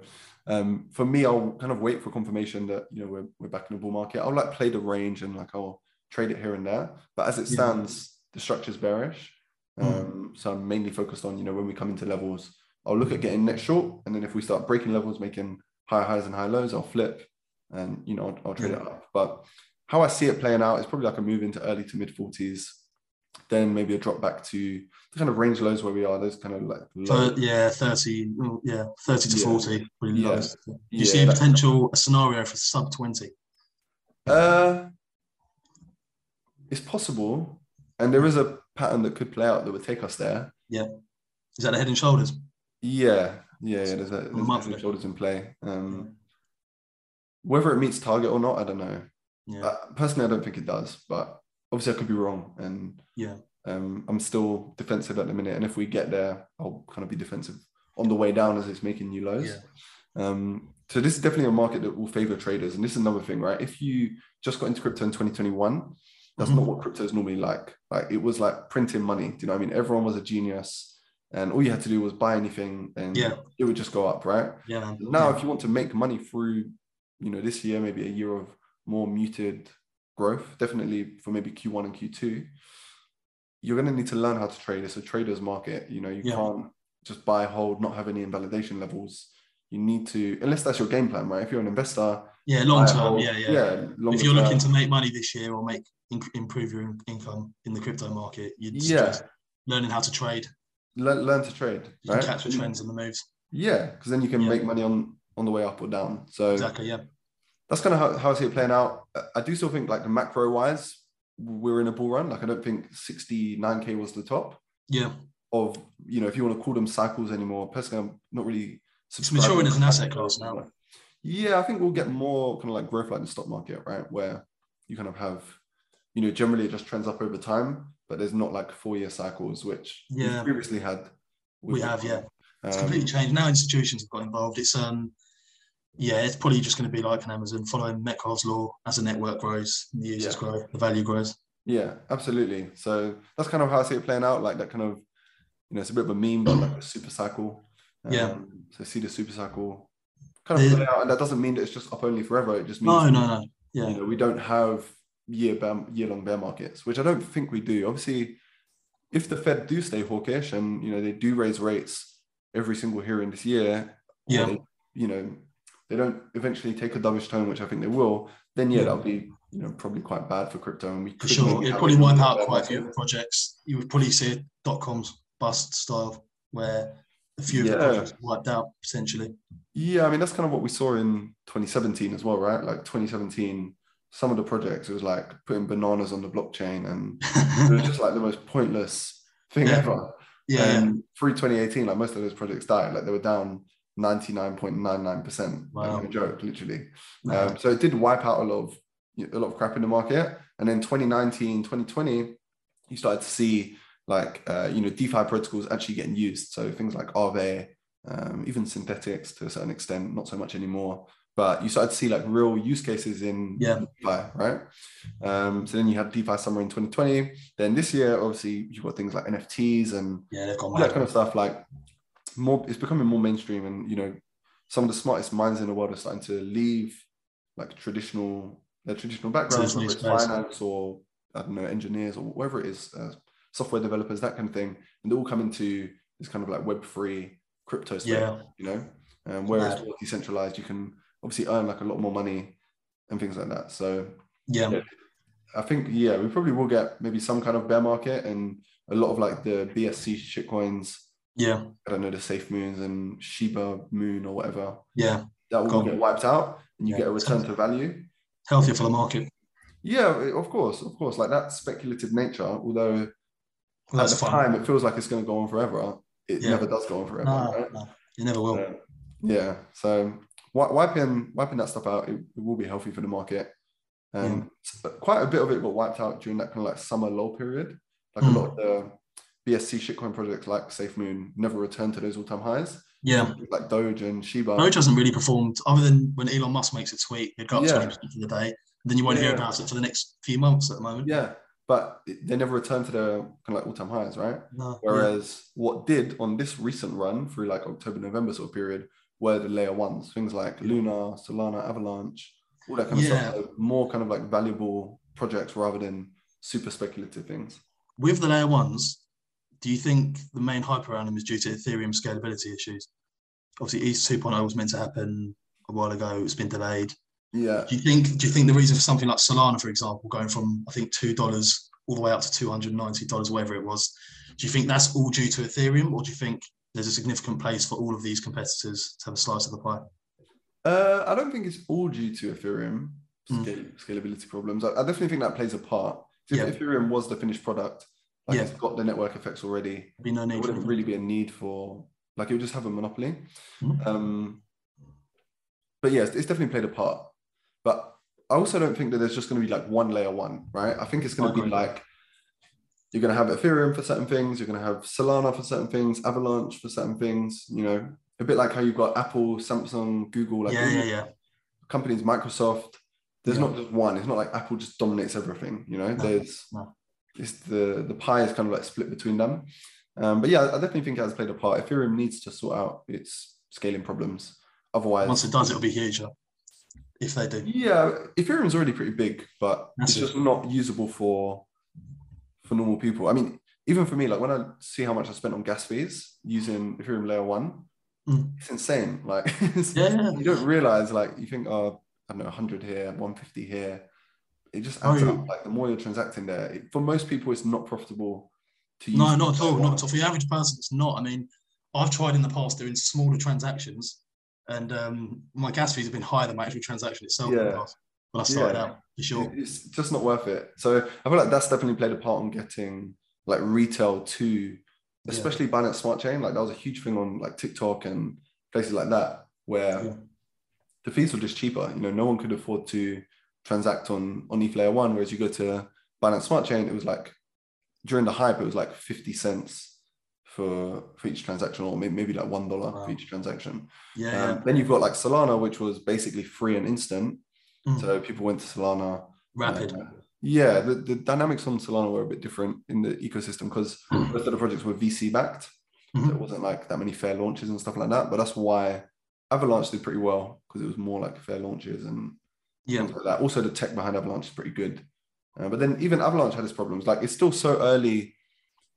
um, for me, I'll kind of wait for confirmation that you know we're, we're back in the bull market. I'll like play the range and like I'll trade it here and there. But as it Yeah. stands, the structure's bearish. Mm. Um, so I'm mainly focused on you know when we come into levels, I'll look at getting next short, and then if we start breaking levels, making higher highs and high lows, I'll flip, and you know I'll, I'll trade Yeah. it up. But how I see it playing out is probably like a move into early to mid 40s, then maybe a drop back to the kind of range lows where we are. Those kind of like low. Yeah, 30, mm, yeah, 30 to Yeah. 40. Really Yeah. Do you Yeah, see a potential a scenario for sub 20? Uh, it's possible, and there is a pattern that could play out that would take us there. Yeah, is that the head and shoulders? Yeah, yeah, yeah. There's a there's head and shoulders in play. Um, whether it meets target or not, I don't know. Yeah. Uh, personally, I don't think it does, but obviously I could be wrong, and Yeah. um, I'm still defensive at the minute. And if we get there, I'll kind of be defensive on the way down as it's making new lows. Yeah. Um, so this is definitely a market that will favor traders. And this is another thing, right? If you just got into crypto in 2021, that's Mhm. not what crypto is normally like. Like it was like printing money. Do you know what I mean? Everyone was a genius and all you had to do was buy anything and Yeah. it would just go up, right? Yeah. Now, Yeah. if you want to make money through, you know, this year, maybe a year of more muted growth, definitely for maybe Q1 and Q2, you're going to need to learn how to trade. It's a trader's market. You know, you Yeah. can't just buy, hold, not have any invalidation levels. You need to, unless that's your game plan, right? If you're an investor, yeah, long term. hold. Yeah, yeah. yeah if you're looking to make money this year or make improve your income in the crypto market, you'd Yeah. learning how to trade. learn, learn to trade, You right? can catch the trends and the moves. Yeah, because then you can Yeah. make money on on the way up or down. So Exactly. Yeah. That's kind of how, how I see it playing out. Uh, I do still think like macro wise, we're in a bull run. Like I don't think 69k was the top Yeah. of you know if you want to call them cycles anymore. Personally, I'm not really. It's maturing as an asset class now. Yeah, I think we'll get more kind of like growth like in the stock market, right? Where you kind of have, you know, generally it just trends up over time, but there's not like four year cycles, which we Yeah. previously had. We have, yeah. It's Um, completely changed. Now institutions have got involved. It's um yeah, it's probably just going to be like an Amazon following Metcalfe's law as the network grows, the users Yeah. grow, the value grows. Yeah, absolutely. So that's kind of how I see it playing out. Like that kind of, you know, it's a bit of a meme, but like a super cycle. Yeah. Um, so see the super cycle kind of play out, and that doesn't mean that it's just up only forever. It just means No, no, no. you Yeah. know we don't have year bear, year long bear markets, which I don't think we do. Obviously, if the Fed do stay hawkish and you know they do raise rates every single hearing this year, Yeah. they, you know, they don't eventually take a dovish tone, which I think they will. Then yeah, Yeah. that'll be you know probably quite bad for crypto, and we For could sure. maybe It'd probably a wipe bear out quite a market. few projects. You would probably see a dot coms bust style where a few of the projects wiped out potentially. Yeah, I mean that's kind of what we saw in 2017 as well, right? Like 2017, some of the projects it was like putting bananas on the blockchain, and it was just like the most pointless thing Yeah. ever. yeah, yeah. And through 2018, like most of those projects died. Like they were down 99.99%. Wow. Like no joke, literally. Wow. Um, so it did wipe out a lot of a lot of crap in the market. And then 2019, 2020, you started to see like uh, you know DeFi protocols actually getting used. So things like Aave, um, even Synthetix to a certain extent, not so much anymore. But you started to see like real use cases in Yeah. DeFi, right? Um, so then you had DeFi summer in 2020. Then this year, obviously, you've got things like NFTs and yeah, that kind of stuff. Like more, it's becoming more mainstream, and you know, some of the smartest minds in the world are starting to leave like traditional their traditional backgrounds, whether it's finance or I don't know, engineers or whatever it is, uh, software developers, that kind of thing, and they all come into this kind of like Web3 crypto space. Yeah. You know, um, whereas decentralized, you can obviously earn like a lot more money and things like that. So Yeah. Yeah. I think yeah, we probably will get maybe some kind of bear market and a lot of like the BSC shitcoins. Yeah. I don't know the Safe Moons and Shiba Moon or whatever. Yeah. That will Gone. get wiped out, and you Yeah. get a return to value. Healthier for the market. Yeah, of course, of course. Like that speculative nature, although Well, at the fun. time it feels like it's going to go on forever, it Yeah. never does go on forever. No, right? no, you never will. Yeah. So wi- wiping wiping that stuff out, it, it will be healthy for the market. Um, s- Quite a bit of it got wiped out during that kind of like summer lull period. Like Mm. a lot of the BSC shitcoin projects like SafeMoon never returned to those all-time highs. Yeah. Like Doge and Shiba. Doge hasn't really performed other than when Elon Musk makes a tweet, it got up Yeah. 20% for the day. Then you won't hear about it for the next few months at the moment. Yeah, but they never returned to the kind of like all-time highs, right? No. Whereas what did on this recent run through like October, November sort of period were the layer ones, things like Luna, Solana, Avalanche, all that kind of Yeah. stuff. More kind of like valuable projects rather than super speculative things. With the layer ones, do you think the main hype around them is due to Ethereum scalability issues? Obviously, ETH 2.0 was meant to happen a while ago. It's been delayed. Yeah. Do you think? Do you think the reason for something like Solana, for example, going from I think two dollars all the way up to two hundred ninety dollars, whatever it was, do you think that's all due to Ethereum, or do you think there's a significant place for all of these competitors to have a slice of the pie? Uh, I don't think it's all due to Ethereum Mm. scalability problems. I, I definitely think that plays a part. If Yeah. Ethereum was the finished product, like Yeah. it's got the network effects already, be no there need wouldn't really be a need for like it would just have a monopoly. Mhm. Um, but yes, it's definitely played a part. But I also don't think that there's just going to be like one layer one, right? I think it's going to be like you're going to have Ethereum for certain things, you're going to have Solana for certain things, Avalanche for certain things. You know, a bit like how you've got Apple, Samsung, Google, like yeah, yeah, yeah. companies, Microsoft. There's Yeah. not just one. It's not like Apple just dominates everything. You know, No, there's no. It's the the pie is kind of like split between them. Um, but yeah, I definitely think it has played a part. Ethereum needs to sort out its scaling problems. Otherwise, Once it does, it'll be huge. If they do, yeah, Ethereum's already pretty big, but That's it's it. just not usable for for normal people. I mean, even for me, like when I see how much I spent on gas fees using Ethereum Layer One, Mm. it's insane. Like it's- yeah. you don't realize, like you think, oh, I don't know, 100 here, 150 here. It just Oh, adds yeah. up. Like the more you're transacting there, it, for most people, it's not profitable to use. No, not at all. Not at all. For the average person, it's not. I mean, I've tried in the past doing smaller transactions, and um, my gas fees have been higher than my actual transaction itself. in the Yeah. past when I started Yeah. out, for sure. It's just not worth it. So I feel like that's definitely played a part on getting like retail to, especially Binance Smart Chain. Like that was a huge thing on like TikTok and places like that where Yeah. the fees were just cheaper. You know, no one could afford to transact on on ETH Layer One, whereas you go to Binance Smart Chain, it was like during the hype, it was like fifty cents for for each transaction, or maybe, maybe like one dollar Wow. for each transaction. Yeah, Um, then you've got like Solana, which was basically free and instant. Mm. So people went to Solana. rapid. Uh, yeah, the, the dynamics on Solana were a bit different in the ecosystem because most of the projects were VC backed. So Mhm. it wasn't like that many fair launches and stuff like that. But that's why Avalanche did pretty well because it was more like fair launches and yeah, like that. Also, the tech behind Avalanche is pretty good. Uh, but then even Avalanche had its problems. Like it's still so early.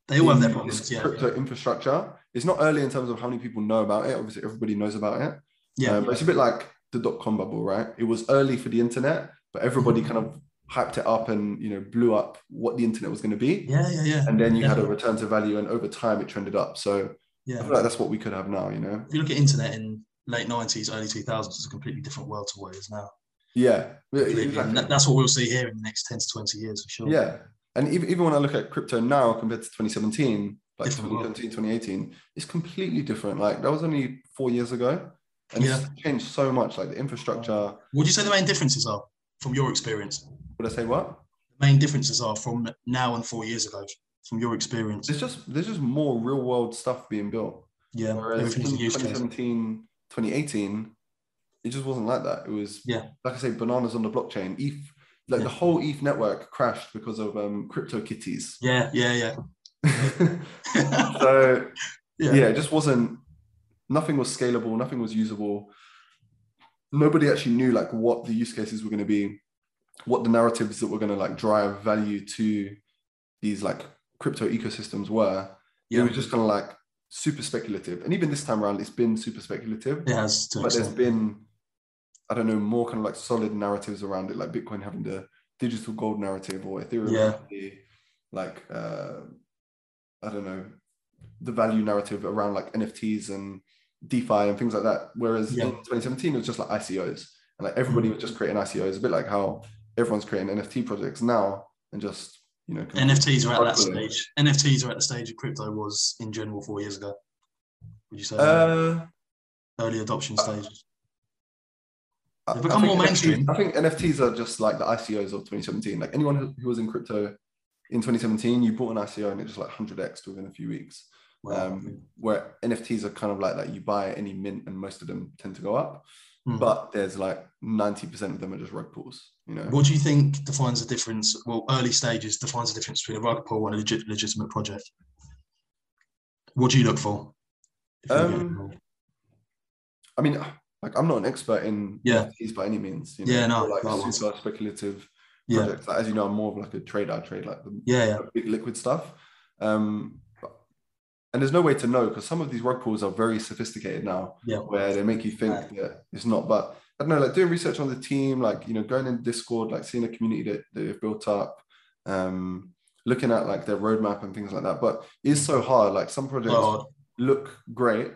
they all have their problems. Yeah, Crypto infrastructure. It's not early in terms of how many people know about it. Obviously, everybody knows about it. yeah, Uh, but it's a bit like the dot com bubble, right? It was early for the internet, but everybody Mm-hmm. kind of hyped it up and you know blew up what the internet was going to be. yeah, yeah, yeah. And then you had a return to value, and over time it trended up. So I yeah. feel like that's what we could have now, you know? If you look at internet in late nineties, early two thousands, it's a completely different world to what it is now. Yeah, exactly. That's what we'll see here in the next ten to twenty years for sure. yeah. And even, even when I look at crypto now compared to 2017, like Different world. 2017, 2018, it's completely different. Like that was only four years ago, and Yeah. it's changed so much. Like the infrastructure. What would you say the main differences are from your experience? Would I say what? The main differences are from now and four years ago, from your experience. There's just there's just more real world stuff being built. Yeah, Whereas in everything's a use case. 2017, 2018, it just wasn't like that. It was, Yeah. like I say, bananas on the blockchain. ETH, like Yeah. the whole ETH network crashed because of um, crypto kitties. Yeah, yeah, yeah. so Yeah. yeah. it just wasn't. Nothing was scalable. Nothing was usable. Nobody actually knew like what the use cases were going to be, what the narratives that were going to like drive value to these like crypto ecosystems were. Yeah. It was just kind of like super speculative. And even this time around, it's been super speculative. it has but there's been i don't know more kind of like solid narratives around it like bitcoin having the digital gold narrative or ethereum Yeah. the, like uh i don't know the value narrative around like nfts and defi and things like that whereas Yeah. in 2017 it was just like icos and like everybody was just creating icos a bit like how everyone's creating nft projects now and just you know NFTs are at that stage. NFTs are at the stage of crypto was in general four years ago. Would you say uh early adoption stages? I- They've become think more NFTs mainstream. I think NFTs are just like the ICOs of 2017. Like anyone who, who was in crypto in 2017, you bought an ICO and it just like 100x within a few weeks. Wow. Um, where NFTs are kind of like that, you buy any mint and most of them tend to go up, Hmm. but there's like 90% of them are just rug pulls. You know, What do you think defines the difference? Well, early stages defines the difference between a rug pull and a legit, legitimate project. What do you look for? if you're getting Um. I mean, like I'm not an expert in Yeah. NFTs by any means. You Yeah, no, like likewise. super speculative yeah, projects. Like, as you know, I'm more of like a trader. I trade like the yeah, yeah, big liquid stuff. Um, and there's no way to know because some of these rug pulls are very sophisticated now, yeah. where they make you think that it's not. But I don't know, like doing research on the team, like you know, going in Discord, like seeing a community that they've built up, um, looking at like their roadmap and things like that. But it's so hard. Like some projects Oh, look great,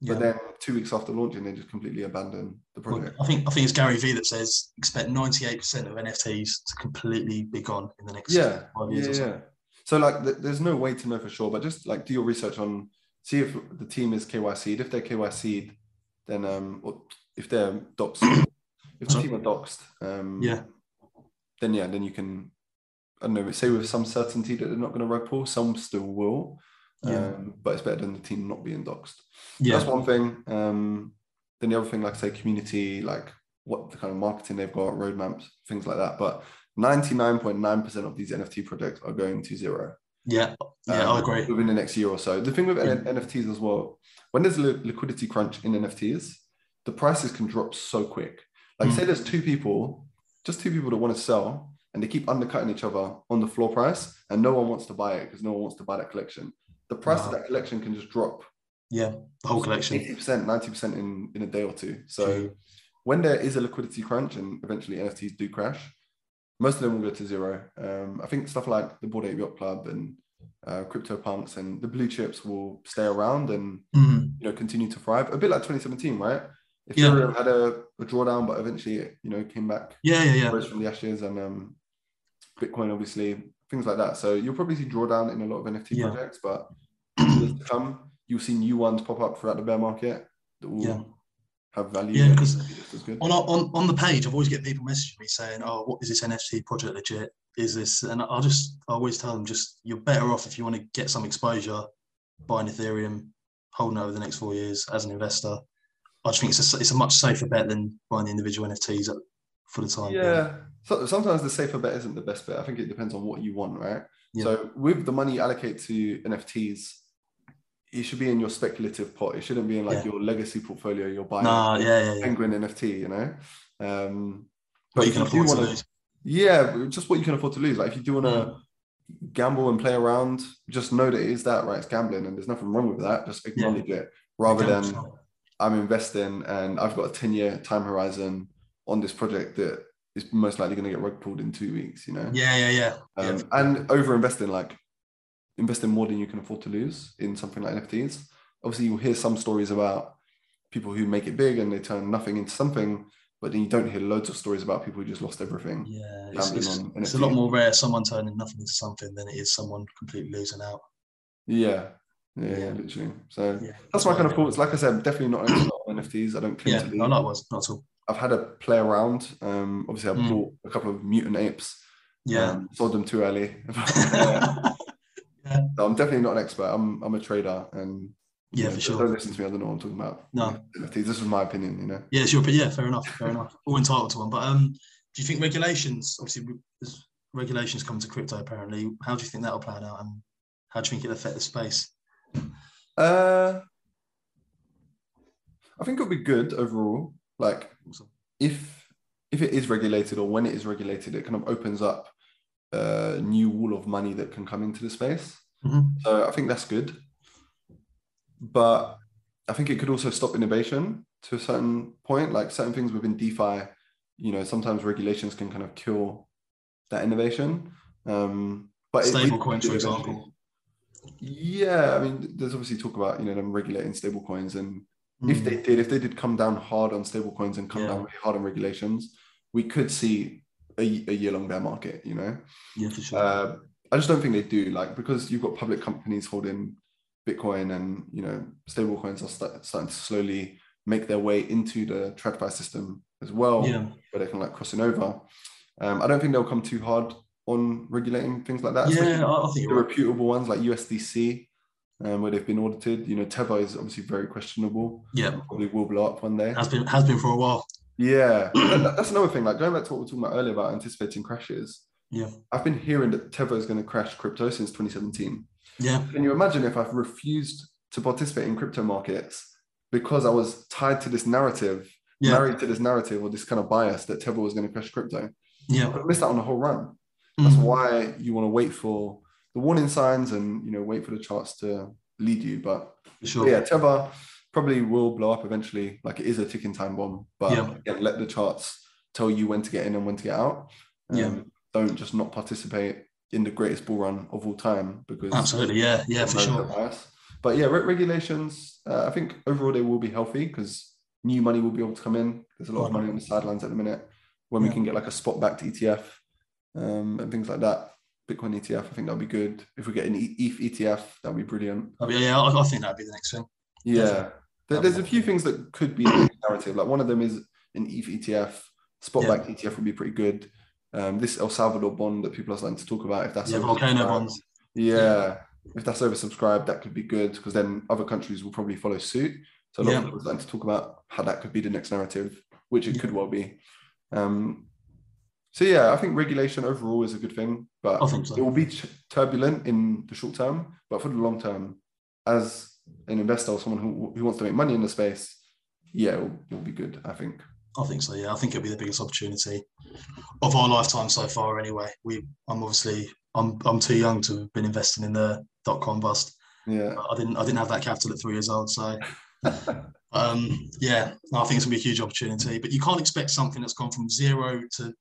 yeah. but then two weeks after launching, they just completely abandon the project. I think I think it's Gary Vee that says expect 98% of NFTs to completely be gone in the next Yeah, five years yeah, or so. yeah. So like, th- there's no way to know for sure, but just like do your research on, see if the team is KYC'd. If they're KYC'd, then um, or if they're doxed, if the team are doxed, um, Yeah. then yeah, then you can, I don't know, say with some certainty that they're not going to rug pull. Some still will, Yeah. um, but it's better than the team not being doxed. Yeah, That's one thing. Um, then the other thing, like I say, community, like what the kind of marketing they've got, roadmaps, things like that. But 99.9% of these NFT projects are going to zero. yeah, yeah. um, I agree. Within the next year or so. The thing with N- NFTs as well, when there's a li- liquidity crunch in NFTs, the prices can drop so quick. Like, Mm. say there's two people, just two people that want to sell, and they keep undercutting each other on the floor price, and no one wants to buy it because no one wants to buy that collection. The price of that collection can just drop Yeah, the whole collection. 80%, 90% in, in a day or two. So True. when there is a liquidity crunch and eventually NFTs do crash, most of them will go to zero. Um, I think stuff like the Bored Ape Yacht Club and uh, CryptoPunks and the blue chips will stay around and Mhm. you know continue to thrive. A bit like 2017, right? Yeah. Ethereum had a, a drawdown, but eventually it, you know came back, Yeah, yeah, yeah. from the ashes, and um, Bitcoin obviously things like that. So you'll probably see drawdown in a lot of NFT Yeah. projects, but to come, you'll see new ones pop up throughout the bear market that will Yeah. have value. Yeah, because be just as good. on, our- on on the page, I've always get people messaging me saying, "Oh, what is this NFT project legit? Is this?" And I'll just I always tell them, just you're better off if you want to get some exposure, buying Ethereum, holding it over the next four years as an investor. I just think it's a it's a much safer bet than buying the individual NFTs at, for the time. Yeah. So, sometimes the safer bet isn't the best bet. I think it depends on what you want, right? Yeah. So with the money you allocate to NFTs, it should be in your speculative pot. It shouldn't be in like Yeah. your legacy portfolio. You're buying Nah, yeah, yeah, yeah. penguin NFT, you know. Um, What you can afford to wanna- lose. Yeah, just what you can afford to lose. Like if you do want to Mm. gamble and play around, just know that it is that, right? It's gambling, and there's nothing wrong with that. Just acknowledge it, rather than. I'm investing and I've got a 10 year time horizon on this project that is most likely going to get rug pulled in two weeks, you know? Yeah, yeah, yeah. Um, yeah. And over investing, like investing more than you can afford to lose in something like NFTs. Obviously, you'll hear some stories about people who make it big and they turn nothing into something, but then you don't hear loads of stories about people who just lost everything. Yeah, it's, it's, it's a lot more rare someone turning nothing into something than it is someone completely losing out. Yeah. Yeah, yeah, literally. So Yeah, that's my kind of thoughts. Like I said, I'm definitely not an NFTs. I don't claim Yeah, to be. no, likewise, not at all. I've had a play around. Um, obviously, I Mm. bought a couple of mutant apes. Yeah. Um, sold them too early. Yeah, so I'm definitely not an expert. I'm I'm a trader, and yeah, for Don't listen to me. I don't know what I'm talking about. No. This is my opinion. You know. Yeah, sure, yeah, fair enough, fair enough. All entitled to one. But um, do you think regulations? Obviously, regulations come to crypto. Apparently, how do you think that'll plan out, and how do you think it'll affect the space? Uh, I think it'll be good overall. Like if if it is regulated or when it is regulated, it kind of opens up a new wall of money that can come into the space. Mhm. So I think that's good. But I think it could also stop innovation to a certain point. Like certain things within DeFi, you know, sometimes regulations can kind of kill that innovation. Um, but it- Stable coins, for example. Yeah, I mean, there's obviously talk about you know them regulating stable coins, and if Mm. they did, if they did come down hard on stable coins and come Yeah. down really hard on regulations, we could see a, a year long bear market. You know, yeah, for sure. uh, I just don't think they do. Like because you've got public companies holding Bitcoin, and you know, stable coins are start, starting to slowly make their way into the TradFi system as well, yeah, where they can like crossing over. Um, I don't think they'll come too hard on regulating things like that. Yeah, I, think the reputable ones like USDC, um, where they've been audited. You know, Tether is obviously very questionable. Yeah, Probably will blow up one day. has been has been for a while. Yeah, that's another thing. Like going back to what we were talking about earlier about anticipating crashes. Yeah. I've been hearing that Tether is going to crash crypto since 2017. Yeah, Can you imagine if I've refused to participate in crypto markets because I was tied to this narrative, yeah, married to this narrative or this kind of bias that Tether was going to crash crypto? yeah. I've missed out on the whole run. That's Mm. why you want to wait for the warning signs and you know wait for the charts to lead you. But For sure. but yeah, Tether probably will blow up eventually. Like it is a ticking time bomb. But Yeah. again, let the charts tell you when to get in and when to get out. Um, Yeah. Don't just not participate in the greatest bull run of all time because Absolutely. Yeah, yeah, for sure. bias. But yeah, re- regulations. Uh, I think overall they will be healthy because new money will be able to come in. There's a lot of money on the sidelines at the minute. When we can get like a spot backed ETF um, and things like that, Bitcoin ETF, I think that'll be good. If we get an ETH ETF, that'll be brilliant. I yeah, I, I think that'd be the next thing. Yeah, there, there's a few things that could be the narrative. Like one of them is an ETH ETF. Spot Yeah. ETF would be pretty good. Um, this El Salvador bond that people are starting to talk about, if that's Yeah, volcano bonds. yeah, if that's oversubscribed, that could be good because then other countries will probably follow suit. So a lot Yeah. of people are starting to talk about how that could be the next narrative, which it Yeah. could well be. Um, so yeah, I think regulation overall is a good thing, but I think so. it will be t- turbulent in the short term, but for the long term, as an investor or someone who, who wants to make money in the space, yeah, it will, it will be good. I think. I think so. Yeah, I think it'll be the biggest opportunity of our lifetime so far. Anyway, we. I'm obviously. I'm. I'm too young to have been investing in the dot com bust. Yeah, I didn't. I didn't have that capital at three years old. So, um, yeah, I think it's gonna be a huge opportunity. But you can't expect something that's gone from zero to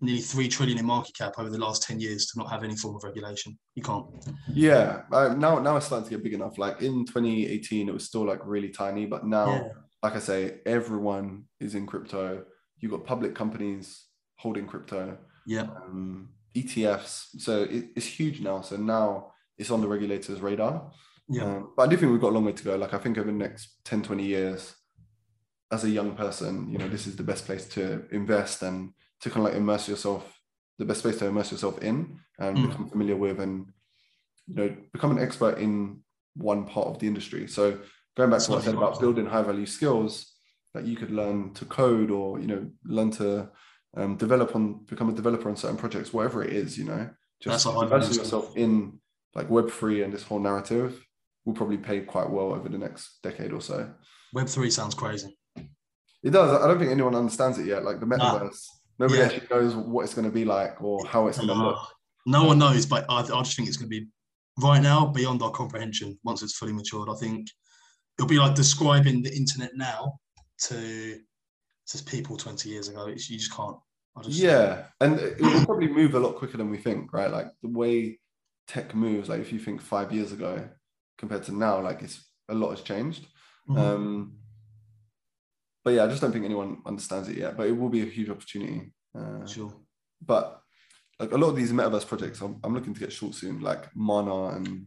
nearly three trillion in market cap over the last ten years to not have any form of regulation. You can't. yeah. Uh, now, now it's starting to get big enough. Like in 2018, it was still like really tiny, but now. Yeah. like I say, everyone is in crypto. You've got public companies holding crypto, Yeah. um, ETFs. So it, it's huge now. So now it's on the regulators' radar. Yeah. Um, but I do think we've got a long way to go. Like I think over the next 10, 20 years, as a young person, you know, this is the best place to invest and to kind of like immerse yourself, the best place to immerse yourself in and Mm. become familiar with and, you know, become an expert in one part of the industry. So going back to what I said about building high value skills that you could learn to code or, you know, learn to um, develop on, become a developer on certain projects, whatever it is, you know, just That's a high value immersing yourself in like Web3 and this whole narrative will probably pay quite well over the next decade or so. Web three sounds crazy. It does. I don't think anyone understands it yet. Like the Nah. Nobody Yeah. actually knows what it's going to be like or how it's going to look. No one knows, but I, I just think it's going to be right now beyond our comprehension once it's fully matured. I think it'll be like describing the internet now to to people 20 years ago. It's, you just can't. I just, Yeah, and it will probably move a lot quicker than we think, right? Like the way tech moves. Like if you think five years ago compared to now, like it's a lot has changed. Mhm. Um, but yeah, I just don't think anyone understands it yet. But it will be a huge opportunity. Uh, sure. but like a lot of these metaverse projects, I'm, I'm looking to get short soon, like Mana and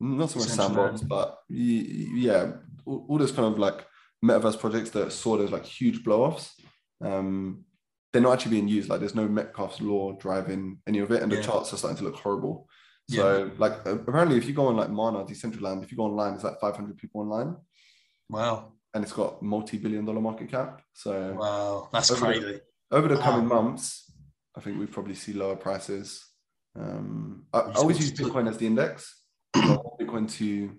not so much Sandbox, but yeah, all, all those kind of like metaverse projects that saw those like huge blow offs. Um, they're not actually being used. Like there's no Metcalfe's law driving any of it, and the Yeah. charts are starting to look horrible. So like uh, apparently, if you go on like Mana, Decentraland, if you go online, it's like 500 people online, Wow. And it's got multi-billion dollar market cap. So Wow. That's Over the- crazy. over the Wow. coming months, I think we probably see lower prices. Um, I, I always use Bitcoin as the index. I want Bitcoin to,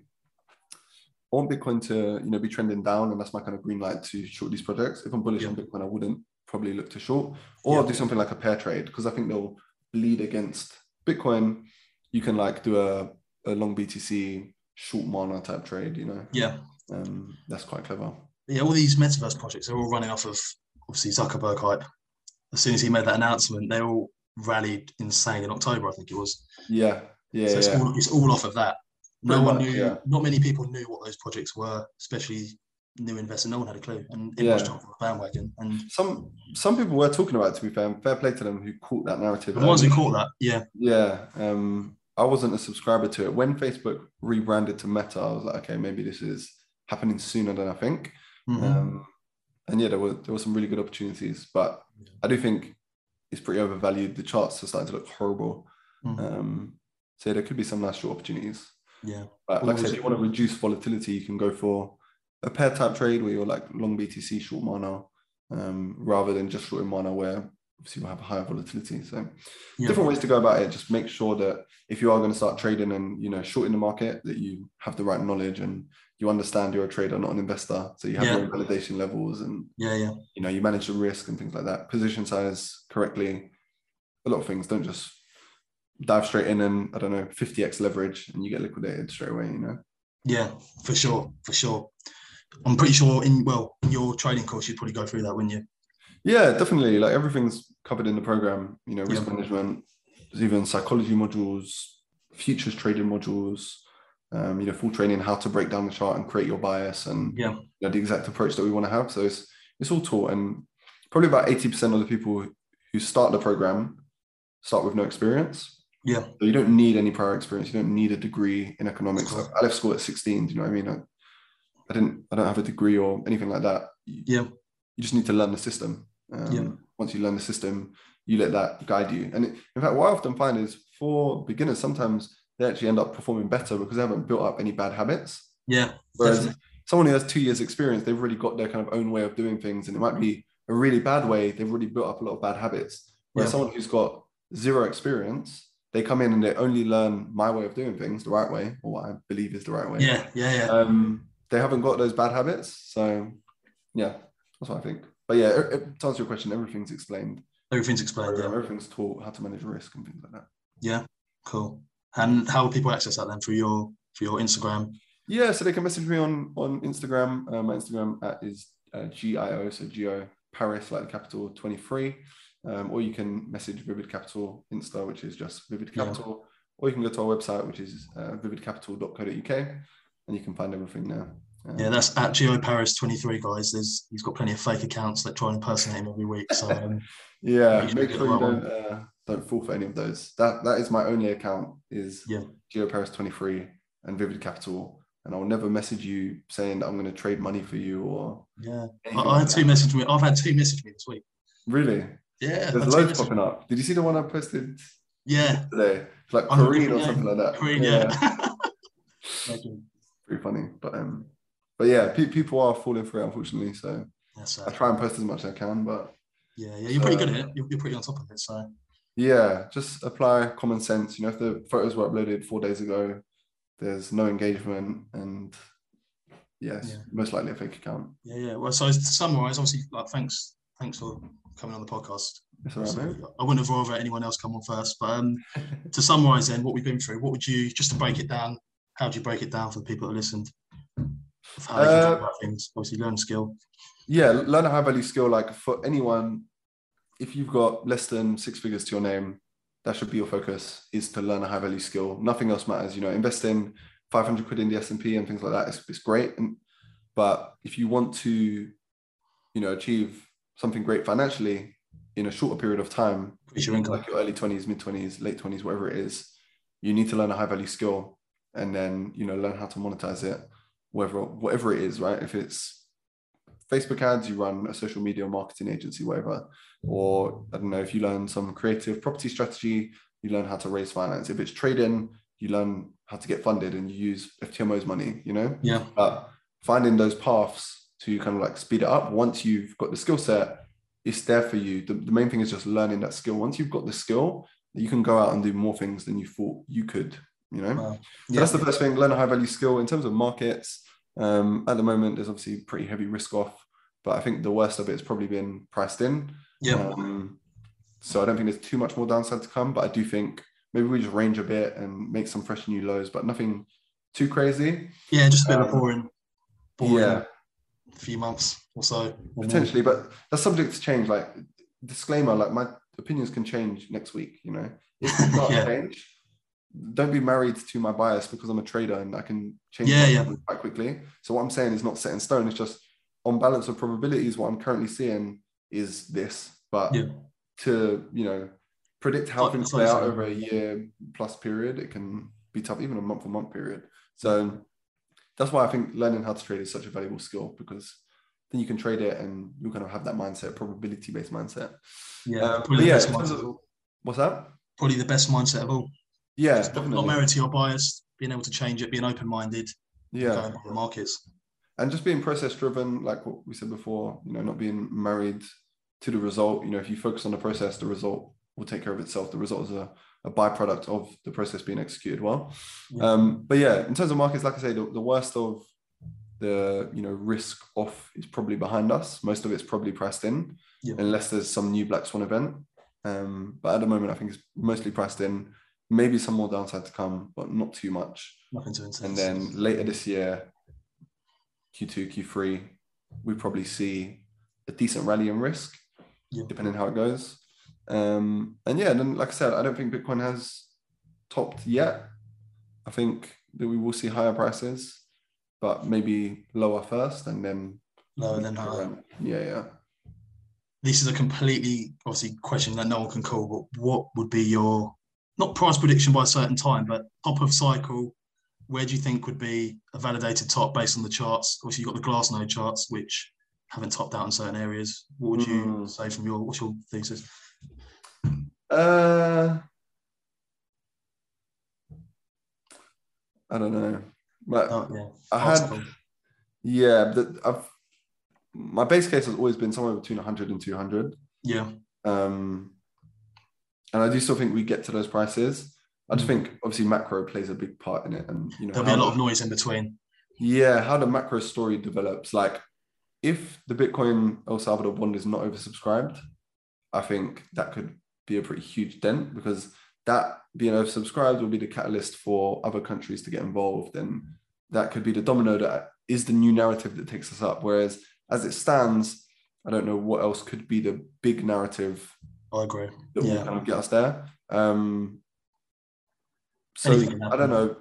I want Bitcoin to you know be trending down, and that's my kind of green light to short these projects. If I'm bullish on Bitcoin, I wouldn't probably look to short, or I'll do something like a pair trade because I think they'll bleed against Bitcoin. You can like do a, a long BTC short mana type trade. You know, Yeah. Um, that's quite clever. Yeah. All these metaverse projects are all running off of obviously Zuckerberg hype. As soon as he made that announcement, they all rallied insane in October, I think it was. Yeah, yeah, so it's, yeah. all, it's all off of that. No Pretty one much, knew, yeah. not many people knew what those projects were, especially new investors. No one had a clue. And it Yeah. everyone's jumped on the bandwagon. And some some people were talking about it to be fair fair play to them who caught that narrative the ones who caught that, yeah, yeah um i wasn't a subscriber to it when facebook rebranded to meta i was like okay maybe this is happening sooner than i think mhm, um and yeah there were there were some really good opportunities but i do think it's pretty overvalued. The charts are starting to look horrible. Mm. Um, so there could be some nice short opportunities. Yeah. But like I said, if you want to reduce volatility, you can go for a pair type trade where you're like long BTC, short mana, um, rather than just short in mana where obviously you'll have higher volatility. So Yeah. different ways to go about it. Just make sure that if you are going to start trading and you know shorting the market, that you have the right knowledge and you understand you're a trader, not an investor. So you have Yeah. your validation levels and Yeah, yeah. you know you manage the risk and things like that. Position size correctly. A lot of things. Don't just dive straight in and I don't know 50x leverage and you get liquidated straight away. You know. Yeah, for sure, for sure. I'm pretty sure in well, in your trading course you'd probably go through that, wouldn't you? Yeah, definitely. Like everything's covered in the program. You know, risk Yeah. management, there's even psychology modules, futures trading modules. Um, you know, full training how to break down the chart and create your bias and Yeah. you know, the exact approach that we want to have. So it's it's all taught, and probably about eighty percent of the people who start the program start with no experience. Yeah. So you don't need any prior experience. You don't need a degree in economics. Cool. I left school at sixteen. Do you know what I mean? I, I didn't. I don't have a degree or anything like that. You- Yeah. You just need to learn the system. Um, Yeah. Once you learn the system, you let that guide you. And in fact, what I often find is for beginners, sometimes they actually end up performing better because they haven't built up any bad habits. Yeah. Whereas definitely. someone who has two years experience, they've really got their kind of own way of doing things. And it might be a really bad way. They've really built up a lot of bad habits. Whereas Yeah. someone who's got zero experience, they come in and they only learn my way of doing things the right way, or what I believe is the right way. Yeah, yeah, yeah. Um, they haven't got those bad habits. So yeah, that's what I think. But yeah, to answer your question, everything's explained. Everything's explained. Yeah. Everything's taught how to manage risk and things like that. Yeah. Cool. And how will people access that then through your through your Instagram? Yeah, so they can message me on on Instagram. Uh, my Instagram at is uh, GIO, so Gio Paris, like the capital 23. Um, or you can message Vivid Capital Insta, which is just Vivid Yeah. Capital. Or you can go to our website, which is uh, vividcapital.co.uk, and you can find everything there. Um, Yeah, that's at Gio Paris 23, guys. There's he's got plenty of fake accounts that try and impersonate him every week. So um, yeah. Make sure you you get the right don't uh, don't fall for any of those. That that is my only account is Yeah. Gio Paris 23 and Vivid Capital. And I'll never message you saying that I'm going to trade money for you or yeah, I, I had two message me. I've had two message me this week. Really? Yeah, There's loads popping me. up. Did you see the one I posted Yeah, today? It's like Korean or something like that. Korean, yeah. Legend. pretty funny. But um, but yeah, pe- people are falling for it unfortunately. So I try and post as much as I can, but yeah, yeah. You're pretty good So- at it. You're, you're pretty on top of it. So yeah, just apply common sense. You know, if the photos were uploaded four days ago, there's no engagement, and yes, Yeah. most likely a fake account. yeah, yeah. Well, so to summarise, obviously, like thanks, thanks for coming on the podcast. Right, So. I wouldn't have rather anyone else come on first. But um, to summarise, then what we've been through, what would you just to break it down? How would you break it down for the people that listened? How they can Uh, about things. Obviously, learn a skill. yeah, learn a high value skill. Like for anyone, if you've got less than six figures to your name, that should be your focus. Is to learn a high value skill. Nothing else matters. You know, invest in 500 quid in the S and things like that. It's, it's great, and but if you want to, you know, achieve something great financially in a shorter period of time, your like your early 20s, mid 20s, late 20s, whatever it is, you need to learn a high value skill and then, you know, learn how to monetize it, whatever, whatever it is, right? If it's Facebook ads, you run a social media marketing agency, whatever. Or I don't know, if you learn some creative property strategy, you learn how to raise finance. If it's trading, you learn how to get funded and you use FTMO's money, you know? Yeah, but finding those paths to kind of like speed it up once you've got the skill set it's there for you the, the main thing is just learning that skill once you've got the skill you can go out and do more things than you thought you could you know Wow. so yeah, that's the first thing learn a high value skill in terms of markets um, at the moment there's obviously pretty heavy risk off but i think the worst of it has probably been priced in yeah, um, so i don't think there's too much more downside to come but i do think maybe we just range a bit and make some fresh new lows but nothing too crazy yeah. Just a bit of um, boring, boring yeah few months or so. or more. potentially but that's subject to change like disclaimer like my opinions can change next week you know Yeah. change don't be married to my bias because i'm a trader and i can change Yeah, yeah. quite quickly so what i'm saying is not set in stone it's just on balance of probabilities what i'm currently seeing is this but Yeah. to you know predict how things play out over a year plus period it can be tough even a month on month period so that's why i think learning how to trade is such a valuable skill because then you can trade it and you kind of have that mindset, probability based mindset. Yeah, Um, probably, but the yeah, best mindset of what's that? probably the best mindset of all. Yeah, Not- definitely. not merity or biased, being able to change it, being open minded, yeah, going the markets. and just being process driven, like what we said before. You know, not being married to the result. You know, if you focus on the process, the result will take care of itself. The result is a, a byproduct of the process being executed well. Yeah. Um, but yeah, in terms of markets, like I say, the, the worst of the you know risk off is probably behind us. Most of it's probably priced in, Yeah. unless there's some new black swan event. Um, but at the moment, I think it's mostly priced in. Maybe some more downside to come, but not too much. Nothing to intense. And then later this year, Q2, Q3, we probably see a decent rally in risk, Yeah. depending how it goes. Um, and yeah, then like I said, I don't think Bitcoin has topped yet. I think that we will see higher prices, but maybe lower first and then lower than higher. Yeah, yeah. This is a completely obviously question that no one can call, but what would be your not price prediction by a certain time, but top of cycle? Where do you think would be a validated top based on the charts? Obviously, you've got the glass Glassnode charts, which haven't topped out in certain areas. What would you Mm. say from your what's your thesis? Uh, I don't know. But Oh, yeah. I had Article. Yeah, the, I've my base case has always been somewhere between 100 and 200. Yeah. Um, and I do still think we get to those prices. I just Mm. think obviously macro plays a big part in it, and you know There'll be a lot of noise in between. yeah how the macro story develops. Like if the Bitcoin El Salvador bond is not oversubscribed, I think that could be a pretty huge dent because that being oversubscribed will be the catalyst for other countries to get involved, and that could be the domino that is the new narrative that takes us up. Whereas as it stands, I don't know what else could be the big narrative I agree. that will Yeah. kind of get us there. Um, so I don't know.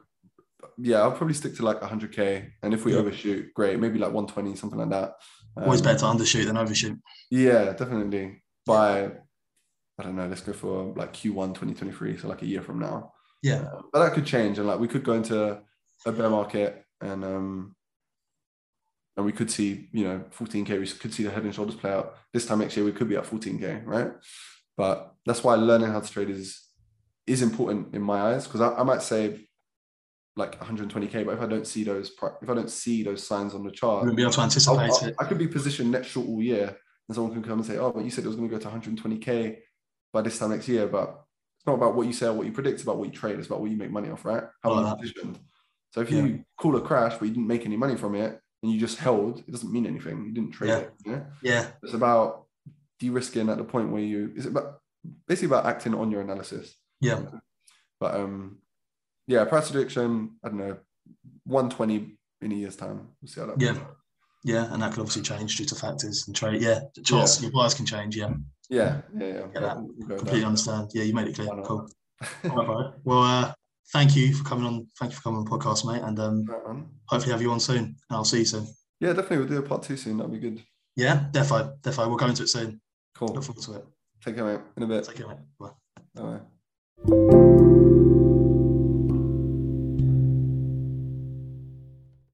Yeah, I'll probably stick to like 100k, and if we Yeah. overshoot, great. Maybe like 120, something like that. Always Um, better to undershoot than overshoot. Yeah, definitely. By I don't know. Let's go for like Q1 2023, so like a year from now. Yeah. Uh, but that could change, and like we could go into a bear market, and um, and we could see you know 14k. We could see the head and shoulders play out. This time next year, we could be at 14k, right? But that's why learning how to trade is is important in my eyes because I, I might say like 120k, but if I don't see those if I don't see those signs on the chart, be able to anticipate I'll- it. I could be positioned next short all year, and someone can come and say, "Oh, but you said it was going to go to 120k by this time next year." But it's not about what you say or what you predict; it's about what you trade. It's about what you make money off, right? How you positioned? So if you call a crash but you didn't make any money from it and you just held, it doesn't mean anything. You didn't trade Yeah. it. Yeah, Yeah. it's about de-risking at the point where you. Is it about basically about acting on your analysis? Yeah. But um, yeah, price prediction. I don't know, 120 in a year's time. We'll see how that. Yeah. out. Yeah. And that could obviously change due to factors and trade. Yeah. The charts, Yeah. your bias can change. Yeah. Yeah, yeah, yeah. Get that. We'll- Completely understand. Yeah. You made it clear. Cool. All right, bro. Well, uh, thank you for coming on. Thank you for coming on the podcast, mate. And um, Right hopefully have you on soon. And I'll see you soon. Yeah, definitely. We'll do a part two soon. That'll be good. Yeah. Defo. Defo. We'll go into it soon. Cool. Look forward to it. Take care, mate. In a bit. Take care, mate. Bye. Bye.